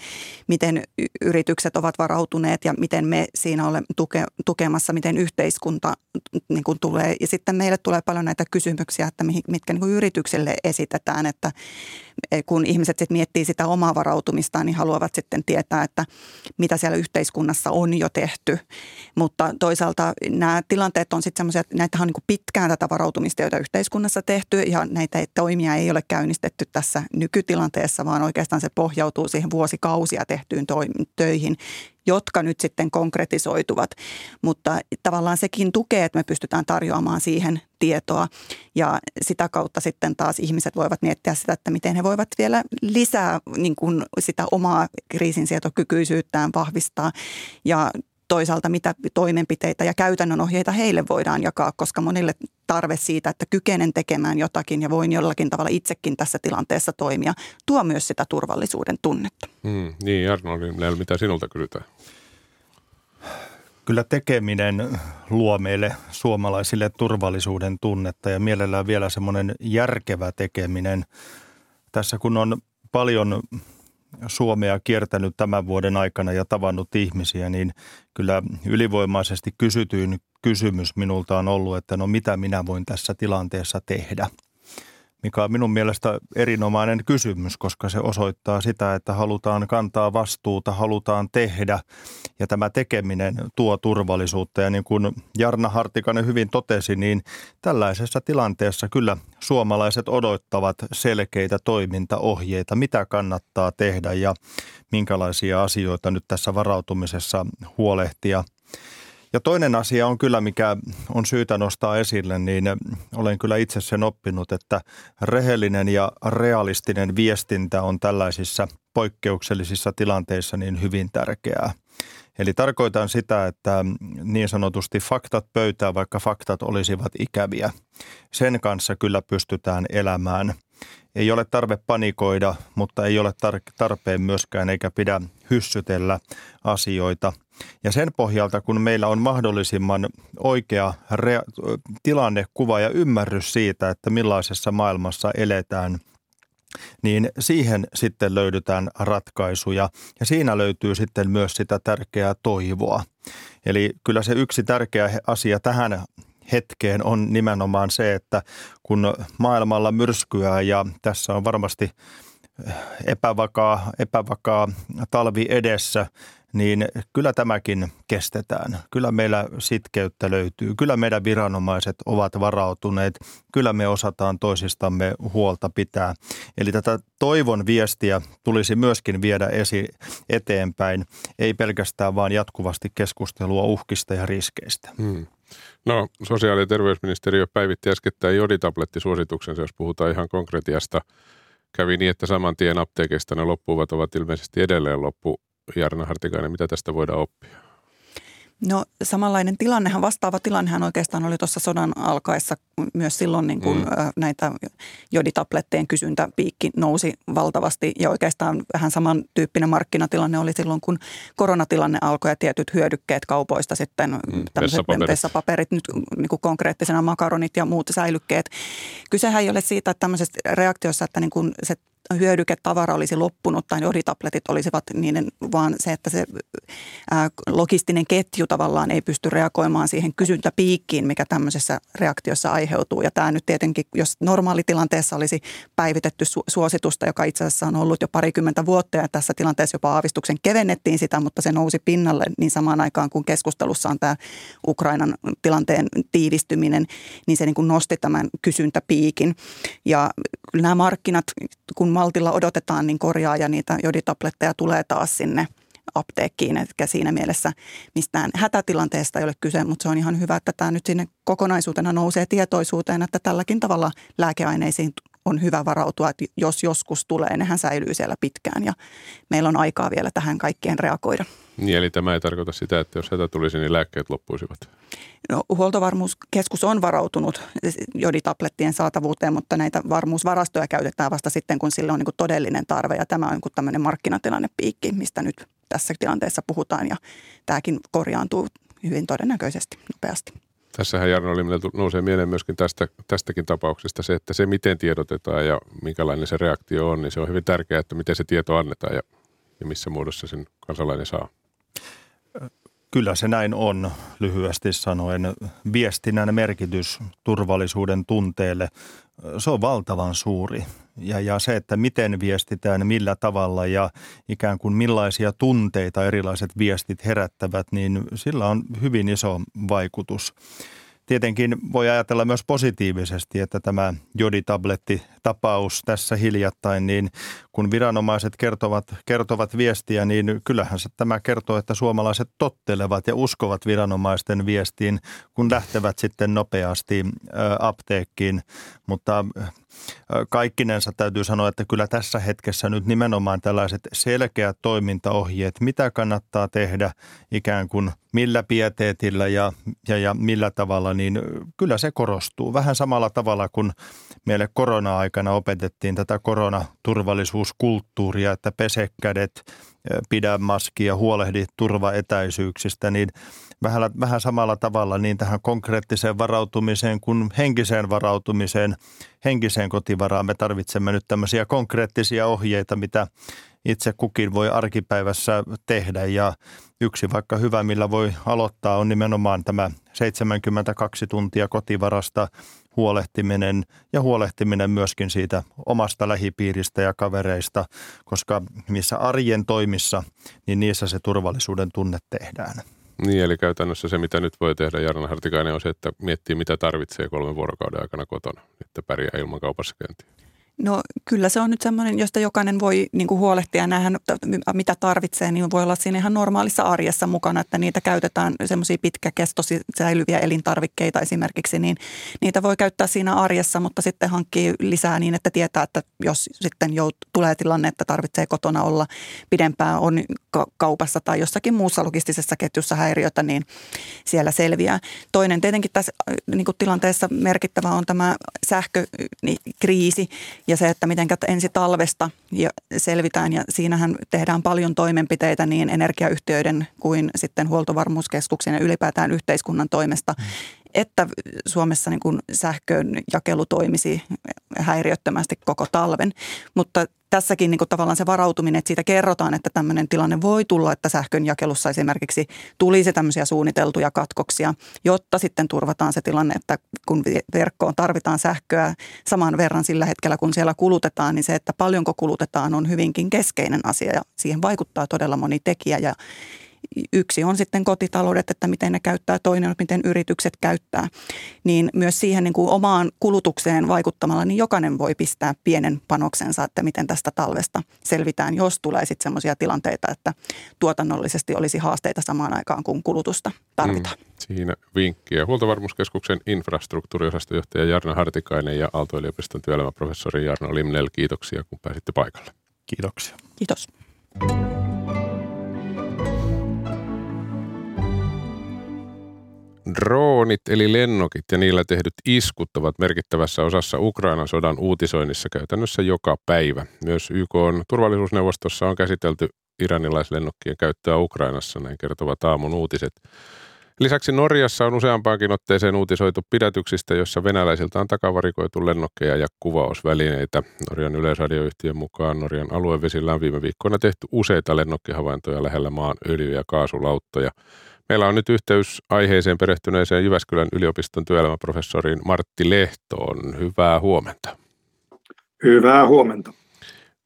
miten yritykset ovat varautuneet ja miten me siinä olemme tuke, tukemassa, miten yhteiskunta niin kuin tulee. Ja sitten meille tulee paljon näitä kysymyksiä, että mitkä niin kuin yritykselle esitetään, että Eh, kun ihmiset sitten miettii sitä omaa varautumistaan, niin haluavat sitten tietää, että mitä siellä yhteiskunnassa on jo tehty. Mutta toisaalta nämä tilanteet on sitten semmoisia, että näitä on niin pitkään tätä varautumista, joita yhteiskunnassa tehty ja näitä toimia ei ole käynnistetty tässä nykytilanteessa, vaan oikeastaan se pohjautuu siihen vuosikausia tehtyyn töihin, jotka nyt sitten konkretisoituvat. Mutta tavallaan sekin tukee, että me pystytään tarjoamaan siihen tietoa ja sitä kautta sitten taas ihmiset voivat miettiä sitä, että miten he voivat vielä lisää niin kuin sitä omaa kriisinsietokykyisyyttään vahvistaa ja toisaalta mitä toimenpiteitä ja käytännön ohjeita heille voidaan jakaa, koska monille tarve siitä, että kykenen tekemään jotakin ja voin jollakin tavalla itsekin tässä tilanteessa toimia, tuo myös sitä turvallisuuden tunnetta. Mm, niin, Arnold, mitä sinulta kysytään? Kyllä tekeminen luo meille suomalaisille turvallisuuden tunnetta ja mielellään vielä semmoinen järkevä tekeminen. Tässä kun on paljon Suomea kiertänyt tämän vuoden aikana ja tavannut ihmisiä, niin kyllä ylivoimaisesti kysytyin kysymys minulta on ollut, että no mitä minä voin tässä tilanteessa tehdä. Mikä on minun mielestä erinomainen kysymys, koska se osoittaa sitä, että halutaan kantaa vastuuta, halutaan tehdä. Ja tämä tekeminen tuo turvallisuutta. Ja niin kuin Jarna Hartikainen hyvin totesi, niin tällaisessa tilanteessa kyllä suomalaiset odottavat selkeitä toimintaohjeita, mitä kannattaa tehdä ja minkälaisia asioita nyt tässä varautumisessa huolehtia – ja toinen asia on kyllä, mikä on syytä nostaa esille, niin olen kyllä itse sen oppinut, että rehellinen ja realistinen viestintä on tällaisissa poikkeuksellisissa tilanteissa niin hyvin tärkeää. Eli tarkoitan sitä, että niin sanotusti faktat pöytää, vaikka faktat olisivat ikäviä. Sen kanssa kyllä pystytään elämään. Ei ole tarve panikoida, mutta ei ole tarpeen myöskään eikä pidä hyssytellä asioita – ja sen pohjalta, kun meillä on mahdollisimman oikea rea- tilannekuva ja ymmärrys siitä, että millaisessa maailmassa eletään, niin siihen sitten löydetään ratkaisuja ja siinä löytyy sitten myös sitä tärkeää toivoa. Eli kyllä se yksi tärkeä asia tähän hetkeen on nimenomaan se, että kun maailmalla myrskyää ja tässä on varmasti epävakaa, epävakaa talvi edessä, niin kyllä tämäkin kestetään. Kyllä meillä sitkeyttä löytyy. Kyllä meidän viranomaiset ovat varautuneet. Kyllä me osataan toisistamme huolta pitää. Eli tätä toivon viestiä tulisi myöskin viedä esi- eteenpäin, ei pelkästään vaan jatkuvasti keskustelua uhkista ja riskeistä. Hmm. No, sosiaali- ja terveysministeriö päivitti äskettäin joditablettisuosituksensa, jos puhutaan ihan konkretiasta. Kävi niin, että saman tien apteekista ne loppuvat ovat ilmeisesti edelleen loppu Jarno Hartikainen, mitä tästä voidaan oppia? No samanlainen tilannehan, vastaava tilannehan oikeastaan oli tuossa sodan alkaessa myös silloin niin kuin mm. näitä joditabletteen kysyntäpiikki nousi valtavasti ja oikeastaan vähän samantyyppinen markkinatilanne oli silloin, kun koronatilanne alkoi ja tietyt hyödykkeet kaupoista sitten, mm. tämmöiset vessapaperit, vessapaperit nyt niin kuin konkreettisena makaronit ja muut säilykkeet. Kysehän ei ole siitä, että tämmöisestä reaktiossa, että niin kuin se hyödyketavara olisi loppunut tai joditabletit olisivat niiden, vaan se, että se logistinen ketju tavallaan ei pysty reagoimaan siihen kysyntäpiikkiin, mikä tämmöisessä reaktiossa aiheutuu. Ja tämä nyt tietenkin, jos normaalitilanteessa olisi päivitetty su- suositusta, joka itse asiassa on ollut jo parikymmentä vuotta ja tässä tilanteessa jopa aavistuksen kevennettiin sitä, mutta se nousi pinnalle niin samaan aikaan kun keskustelussa on tämä Ukrainan tilanteen tiivistyminen, niin se niin kuin nosti tämän kysyntäpiikin. Ja nämä markkinat, kun maltilla odotetaan, niin korjaa ja niitä joditabletteja tulee taas sinne apteekkiin. Eli siinä mielessä mistään hätätilanteesta ei ole kyse, mutta se on ihan hyvä, että tämä nyt sinne kokonaisuutena nousee tietoisuuteen, että tälläkin tavalla lääkeaineisiin on hyvä varautua, että jos joskus tulee, nehän säilyy siellä pitkään ja meillä on aikaa vielä tähän kaikkeen reagoida. Niin, eli tämä ei tarkoita sitä, että jos hätä tulisi, niin lääkkeet loppuisivat? No, huoltovarmuuskeskus on varautunut joditablettien saatavuuteen, mutta näitä varmuusvarastoja käytetään vasta sitten, kun sillä on niin todellinen tarve. Ja tämä on niin tämmöinen markkinatilannepiikki, mistä nyt tässä tilanteessa puhutaan ja tämäkin korjaantuu hyvin todennäköisesti nopeasti. Tässähän Jarno Liminen nousee mieleen myöskin tästä, tästäkin tapauksesta se, että se miten tiedotetaan ja minkälainen se reaktio on, niin se on hyvin tärkeää, että miten se tieto annetaan ja, ja missä muodossa sen kansalainen saa. Kyllä se näin on, lyhyesti sanoen. Viestinnän merkitys turvallisuuden tunteelle, se on valtavan suuri. Ja, ja se, että miten viestitään, millä tavalla ja ikään kuin millaisia tunteita erilaiset viestit herättävät, niin sillä on hyvin iso vaikutus. Tietenkin voi ajatella myös positiivisesti, että tämä joditabletti-tapaus tässä hiljattain, niin kun viranomaiset kertovat, kertovat viestiä, niin kyllähän se tämä kertoo, että suomalaiset tottelevat ja uskovat viranomaisten viestiin, kun lähtevät sitten nopeasti apteekkiin. Mutta kaikkinensa täytyy sanoa, että kyllä tässä hetkessä nyt nimenomaan tällaiset selkeät toimintaohjeet, mitä kannattaa tehdä ikään kuin millä pieteetillä ja, ja, ja millä tavalla, niin kyllä se korostuu. Vähän samalla tavalla kuin meille korona-aikana opetettiin tätä koronaturvallisuuskulttuuria, että pese kädet, pidä maskia, huolehdi turvaetäisyyksistä, niin vähän, vähän samalla tavalla niin tähän konkreettiseen varautumiseen kuin henkiseen varautumiseen, henkiseen kotivaraan me tarvitsemme nyt tämmöisiä konkreettisia ohjeita, mitä itse kukin voi arkipäivässä tehdä. Ja yksi vaikka hyvä, millä voi aloittaa, on nimenomaan tämä 72 tuntia kotivarasta huolehtiminen ja huolehtiminen myöskin siitä omasta lähipiiristä ja kavereista, koska missä arjen toimissa, niin niissä se turvallisuuden tunne tehdään. Niin, eli käytännössä se, mitä nyt voi tehdä Jarno Hartikainen, on se, että miettii, mitä tarvitsee kolmen vuorokauden aikana kotona, että pärjää ilman kaupassa käyntiä. No kyllä se on nyt semmoinen, josta jokainen voi niin kuin huolehtia nähdä, mitä tarvitsee, niin voi olla siinä ihan normaalissa arjessa mukana, että niitä käytetään semmoisia pitkäkestoisia säilyviä elintarvikkeita esimerkiksi, niin niitä voi käyttää siinä arjessa, mutta sitten hankkii lisää niin, että tietää, että jos sitten jout, tulee tilanne, että tarvitsee kotona olla pidempään, on kaupassa tai jossakin muussa logistisessa ketjussa häiriötä, niin siellä selviää. Toinen tietenkin tässä niin kuin tilanteessa merkittävä on tämä sähkökriisi ja se, että miten ensi talvesta selvitään ja siinähän tehdään paljon toimenpiteitä niin energiayhtiöiden kuin sitten huoltovarmuuskeskuksen ja ylipäätään yhteiskunnan toimesta. Että Suomessa niin kuin sähkön jakelu toimisi häiriöttömästi koko talven. Mutta tässäkin niin kuin tavallaan se varautuminen, että siitä kerrotaan, että tämmöinen tilanne voi tulla, että sähkön jakelussa esimerkiksi tulisi tämmöisiä suunniteltuja katkoksia, jotta sitten turvataan se tilanne, että kun verkkoon tarvitaan sähköä saman verran sillä hetkellä, kun siellä kulutetaan, niin se, että paljonko kulutetaan on hyvinkin keskeinen asia ja siihen vaikuttaa todella moni tekijä ja Yksi on sitten kotitaloudet, että miten ne käyttää, toinen on, miten yritykset käyttää. Niin myös siihen niin kuin omaan kulutukseen vaikuttamalla, niin jokainen voi pistää pienen panoksensa, että miten tästä talvesta selvitään, jos tulee sitten sellaisia tilanteita, että tuotannollisesti olisi haasteita samaan aikaan, kun kulutusta tarvitaan. Mm, siinä vinkkiä. Huoltovarmuuskeskuksen infrastruktuuriosastojohtaja Jarno Hartikainen ja Aalto-yliopiston työelämäprofessori Jarno Limnel, kiitoksia kun pääsitte paikalle. Kiitoksia. Kiitos. Droonit eli lennokit ja niillä tehdyt iskut ovat merkittävässä osassa Ukrainan sodan uutisoinnissa käytännössä joka päivä. Myös YK on turvallisuusneuvostossa on käsitelty iranilaislennokkien käyttöä Ukrainassa, näin kertovat aamun uutiset. Lisäksi Norjassa on useampaankin otteeseen uutisoitu pidätyksistä, joissa venäläisiltä on takavarikoitu lennokkeja ja kuvausvälineitä. Norjan yleisradioyhtiön mukaan Norjan aluevesillä on viime viikkoina tehty useita lennokkihavaintoja lähellä maan öljy- ja kaasulauttoja. Meillä on nyt yhteys aiheeseen perehtyneeseen Jyväskylän yliopiston työelämäprofessoriin Martti Lehtoon. Hyvää huomenta. Hyvää huomenta.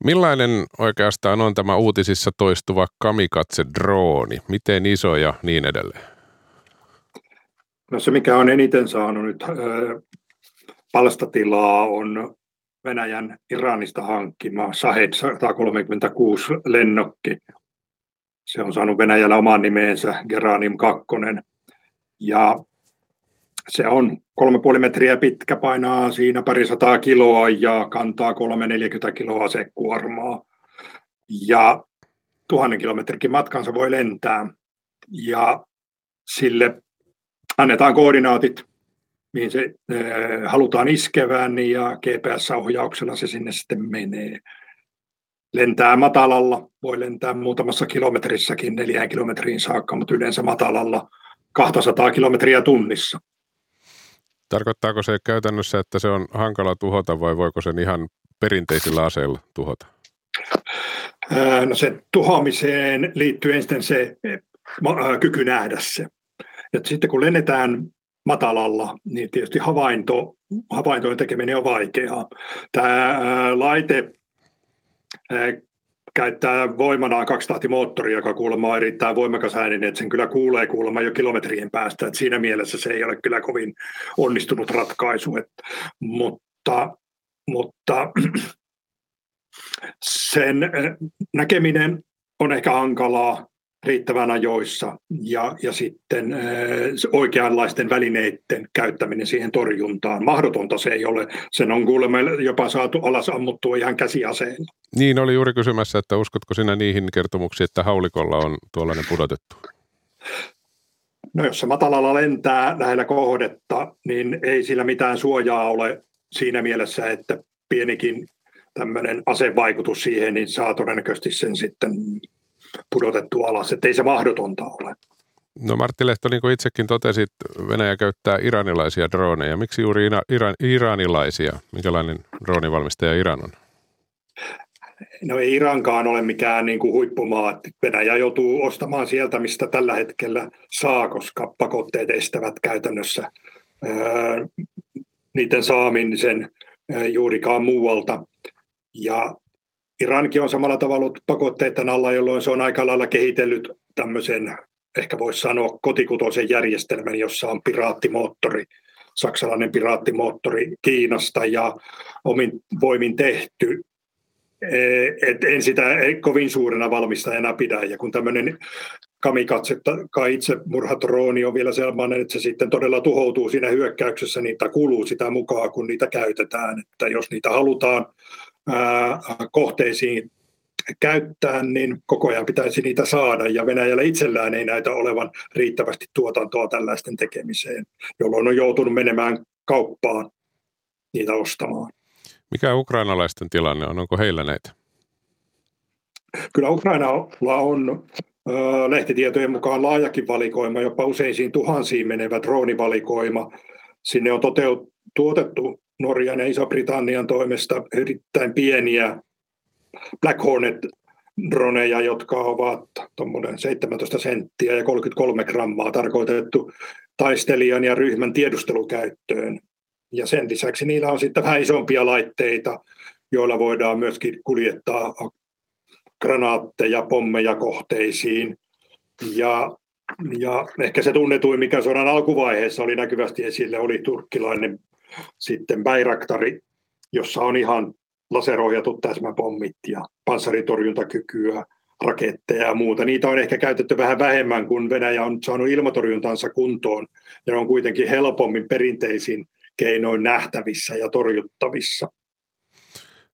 Millainen oikeastaan on tämä uutisissa toistuva kamikatse-drooni? Miten iso ja niin edelleen? No se, mikä on eniten saanut nyt äh, palstatilaa, on Venäjän Iranista hankkima Sahed 136 lennokki, se on saanut Venäjällä oman nimensä, Geranium 2. Ja se on 3,5 metriä pitkä, painaa siinä pari sataa kiloa ja kantaa 340 kiloa asekuormaa. Ja tuhannen kilometrikin matkansa voi lentää. Ja sille annetaan koordinaatit, mihin se äh, halutaan iskevään, ja GPS-ohjauksella se sinne sitten menee lentää matalalla, voi lentää muutamassa kilometrissäkin neljään kilometriin saakka, mutta yleensä matalalla 200 kilometriä tunnissa. Tarkoittaako se käytännössä, että se on hankala tuhota vai voiko sen ihan perinteisillä aseilla tuhota? No se tuhoamiseen liittyy ensin se kyky nähdä se. Et sitten kun lennetään matalalla, niin tietysti havainto, havaintojen tekeminen on vaikeaa. Tämä laite käyttää voimanaan kaksitahtimoottori, joka kuulemma on erittäin voimakas ääni, että sen kyllä kuulee kuulemma jo kilometrien päästä. Että siinä mielessä se ei ole kyllä kovin onnistunut ratkaisu. Että, mutta mutta <clears throat> sen näkeminen on ehkä hankalaa, riittävän ajoissa ja, ja sitten äh, oikeanlaisten välineiden käyttäminen siihen torjuntaan. Mahdotonta se ei ole. Sen on kuulemma jopa saatu alas ammuttua ihan käsiaseella. Niin, oli juuri kysymässä, että uskotko sinä niihin kertomuksiin, että haulikolla on tuollainen pudotettu? No jos se matalalla lentää lähellä kohdetta, niin ei sillä mitään suojaa ole siinä mielessä, että pienikin tämmöinen asevaikutus siihen, niin saa todennäköisesti sen sitten pudotettu alas, että ei se mahdotonta ole. No Martti Lehto, niin kuin itsekin totesit, Venäjä käyttää iranilaisia droneja. Miksi juuri Iran, iranilaisia? Minkälainen droonivalmistaja Iran on? No ei Irankaan ole mikään niin kuin huippumaa. Venäjä joutuu ostamaan sieltä, mistä tällä hetkellä saa, koska pakotteet estävät käytännössä ää, niiden saamisen juurikaan muualta. Ja Irankin on samalla tavalla ollut pakotteiden alla, jolloin se on aika lailla kehitellyt tämmöisen, ehkä voisi sanoa kotikutoisen järjestelmän, jossa on piraattimoottori, saksalainen piraattimoottori Kiinasta ja omin voimin tehty et en sitä kovin suurena valmistajana pidä. Ja kun tämmöinen kamikatse kai itse murhatrooni on vielä sellainen, että se sitten todella tuhoutuu siinä hyökkäyksessä, niin kuluu sitä mukaan, kun niitä käytetään. Että jos niitä halutaan kohteisiin käyttää, niin koko ajan pitäisi niitä saada, ja Venäjällä itsellään ei näitä olevan riittävästi tuotantoa tällaisten tekemiseen, jolloin on joutunut menemään kauppaan niitä ostamaan. Mikä ukrainalaisten tilanne on? Onko heillä näitä? Kyllä Ukrainalla on lehtitietojen mukaan laajakin valikoima, jopa useisiin tuhansiin menevä droonivalikoima. Sinne on toteut- tuotettu Norjan ja Iso-Britannian toimesta erittäin pieniä Black Hornet droneja, jotka ovat 17 senttiä ja 33 grammaa tarkoitettu taistelijan ja ryhmän tiedustelukäyttöön. Ja sen lisäksi niillä on sitten vähän isompia laitteita, joilla voidaan myöskin kuljettaa granaatteja, pommeja kohteisiin. Ja, ja ehkä se tunnetuin, mikä sodan alkuvaiheessa oli näkyvästi esille, oli turkkilainen sitten Bayraktari, jossa on ihan laserohjatut täsmäpommit ja panssaritorjuntakykyä, raketteja ja muuta. Niitä on ehkä käytetty vähän vähemmän, kun Venäjä on saanut ilmatorjuntansa kuntoon ja ne on kuitenkin helpommin perinteisin keinoin nähtävissä ja torjuttavissa.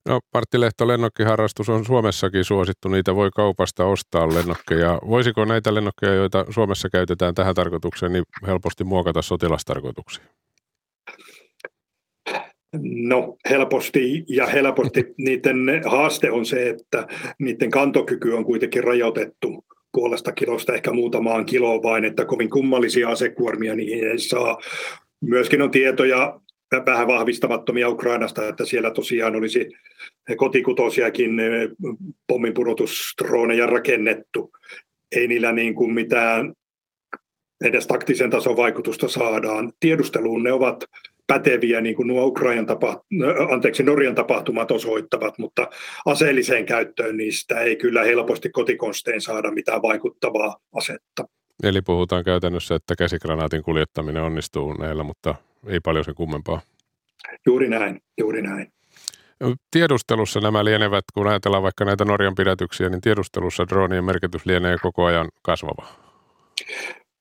No Partti Lehto, lennokkiharrastus on Suomessakin suosittu, niitä voi kaupasta ostaa lennokkeja. Voisiko näitä lennokkeja, joita Suomessa käytetään tähän tarkoitukseen, niin helposti muokata sotilastarkoituksiin? No helposti ja helposti <laughs> niiden haaste on se, että niiden kantokyky on kuitenkin rajoitettu puolesta kilosta ehkä muutamaan kiloon vain, että kovin kummallisia asekuormia niihin ei saa. Myöskin on tietoja vähän vahvistamattomia Ukrainasta, että siellä tosiaan olisi kotikutosiakin eh, pomminpudotusdroneja rakennettu. Ei niillä niin kuin mitään edes taktisen tason vaikutusta saadaan. Tiedusteluun ne ovat päteviä, niin kuin nuo Ukrainan tapa, anteeksi, Norjan tapahtumat osoittavat, mutta aseelliseen käyttöön niistä ei kyllä helposti kotikonstein saada mitään vaikuttavaa asetta. Eli puhutaan käytännössä, että käsikranaatin kuljettaminen onnistuu näillä, mutta ei paljon se kummempaa. Juuri näin, juuri näin. Tiedustelussa nämä lienevät, kun ajatellaan vaikka näitä Norjan pidätyksiä, niin tiedustelussa dronien merkitys lienee koko ajan kasvava.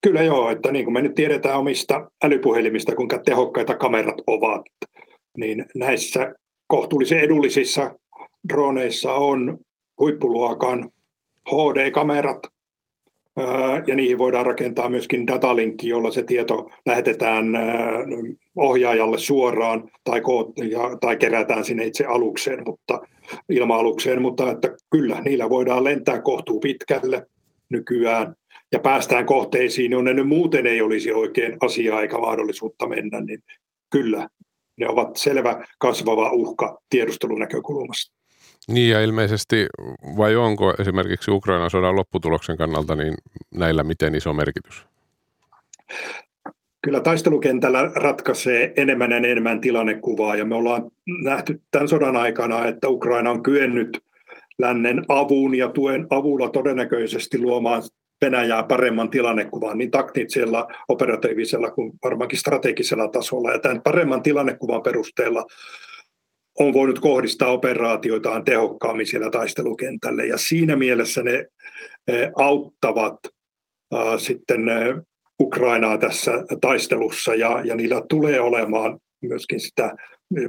Kyllä joo, että niin kuin me nyt tiedetään omista älypuhelimista, kuinka tehokkaita kamerat ovat, niin näissä kohtuullisen edullisissa droneissa on huippuluokan HD-kamerat, ja niihin voidaan rakentaa myöskin datalinkki, jolla se tieto lähetetään ohjaajalle suoraan tai, tai kerätään sinne itse alukseen, mutta ilma-alukseen, mutta että kyllä niillä voidaan lentää kohtuu pitkälle nykyään ja päästään kohteisiin, jonne ne muuten ei olisi oikein asiaa eikä mahdollisuutta mennä, niin kyllä ne ovat selvä kasvava uhka tiedustelunäkökulmasta. Niin ja ilmeisesti, vai onko esimerkiksi Ukrainan sodan lopputuloksen kannalta niin näillä miten iso merkitys? Kyllä taistelukentällä ratkaisee enemmän ja enemmän tilannekuvaa ja me ollaan nähty tämän sodan aikana, että Ukraina on kyennyt lännen avun ja tuen avulla todennäköisesti luomaan Venäjää paremman tilannekuvan niin taktisella, operatiivisella kuin varmaankin strategisella tasolla. Ja tämän paremman tilannekuvan perusteella on voinut kohdistaa operaatioitaan tehokkaammin siellä taistelukentälle. Ja siinä mielessä ne eh, auttavat sitten eh, Ukrainaa tässä taistelussa ja, ja niillä tulee olemaan myöskin sitä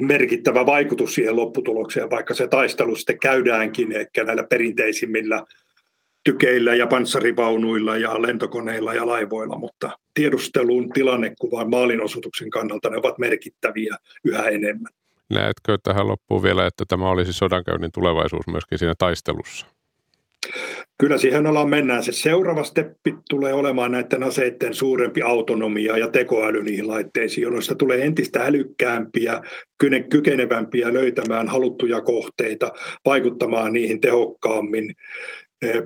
merkittävä vaikutus siihen lopputulokseen, vaikka se taistelu sitten käydäänkin ehkä näillä perinteisimmillä tykeillä ja panssarivaunuilla ja lentokoneilla ja laivoilla, mutta tiedustelun tilannekuvan maalinosoituksen kannalta ne ovat merkittäviä yhä enemmän. Näetkö tähän loppuun vielä, että tämä olisi sodankäynnin tulevaisuus myöskin siinä taistelussa? Kyllä siihen ollaan mennään. Se seuraava steppi tulee olemaan näiden aseiden suurempi autonomia ja tekoäly niihin laitteisiin, joista tulee entistä älykkäämpiä, kykenevämpiä löytämään haluttuja kohteita, vaikuttamaan niihin tehokkaammin.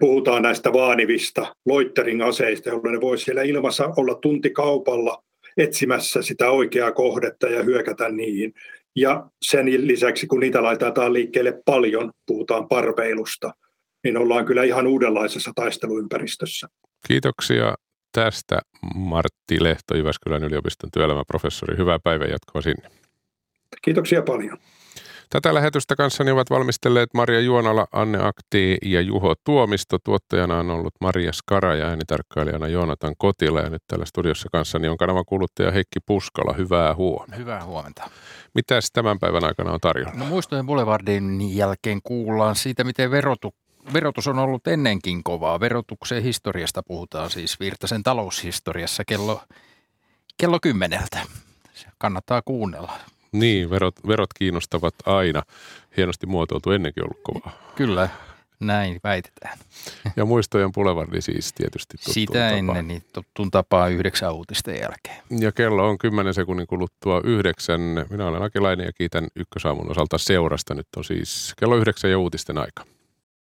Puhutaan näistä vaanivista loittering-aseista, jolloin ne voisi siellä ilmassa olla tuntikaupalla etsimässä sitä oikeaa kohdetta ja hyökätä niihin. Ja sen lisäksi, kun niitä laitetaan liikkeelle paljon, puhutaan parveilusta, niin ollaan kyllä ihan uudenlaisessa taisteluympäristössä. Kiitoksia tästä Martti Lehto, Jyväskylän yliopiston työelämäprofessori. Hyvää päivänjatkoa sinne. Kiitoksia paljon. Tätä lähetystä kanssani ovat valmistelleet Maria Juonala, Anne Akti ja Juho Tuomisto. Tuottajana on ollut Maria Skara ja äänitarkkailijana Joonatan Kotila. Ja nyt täällä studiossa kanssani on kanavan kuluttaja Heikki Puskala. Hyvää huomenta. Hyvää huomenta. Mitäs tämän päivän aikana on tarjolla? No muistojen Boulevardin jälkeen kuullaan siitä, miten verotu, verotus on ollut ennenkin kovaa. Verotuksen historiasta puhutaan siis Virtasen taloushistoriassa kello, kello kymmeneltä. Kannattaa kuunnella. Niin, verot, verot kiinnostavat aina. Hienosti muotoiltu ennenkin ollut kovaa. Kyllä, näin väitetään. Ja muistojen pulevardi siis tietysti Sitä tapaa. ennen, niin tuttuun tapaa yhdeksän uutisten jälkeen. Ja kello on kymmenen sekunnin kuluttua yhdeksän. Minä olen Akilainen ja kiitän Ykkösaamun osalta seurasta. Nyt on siis kello yhdeksän ja uutisten aika.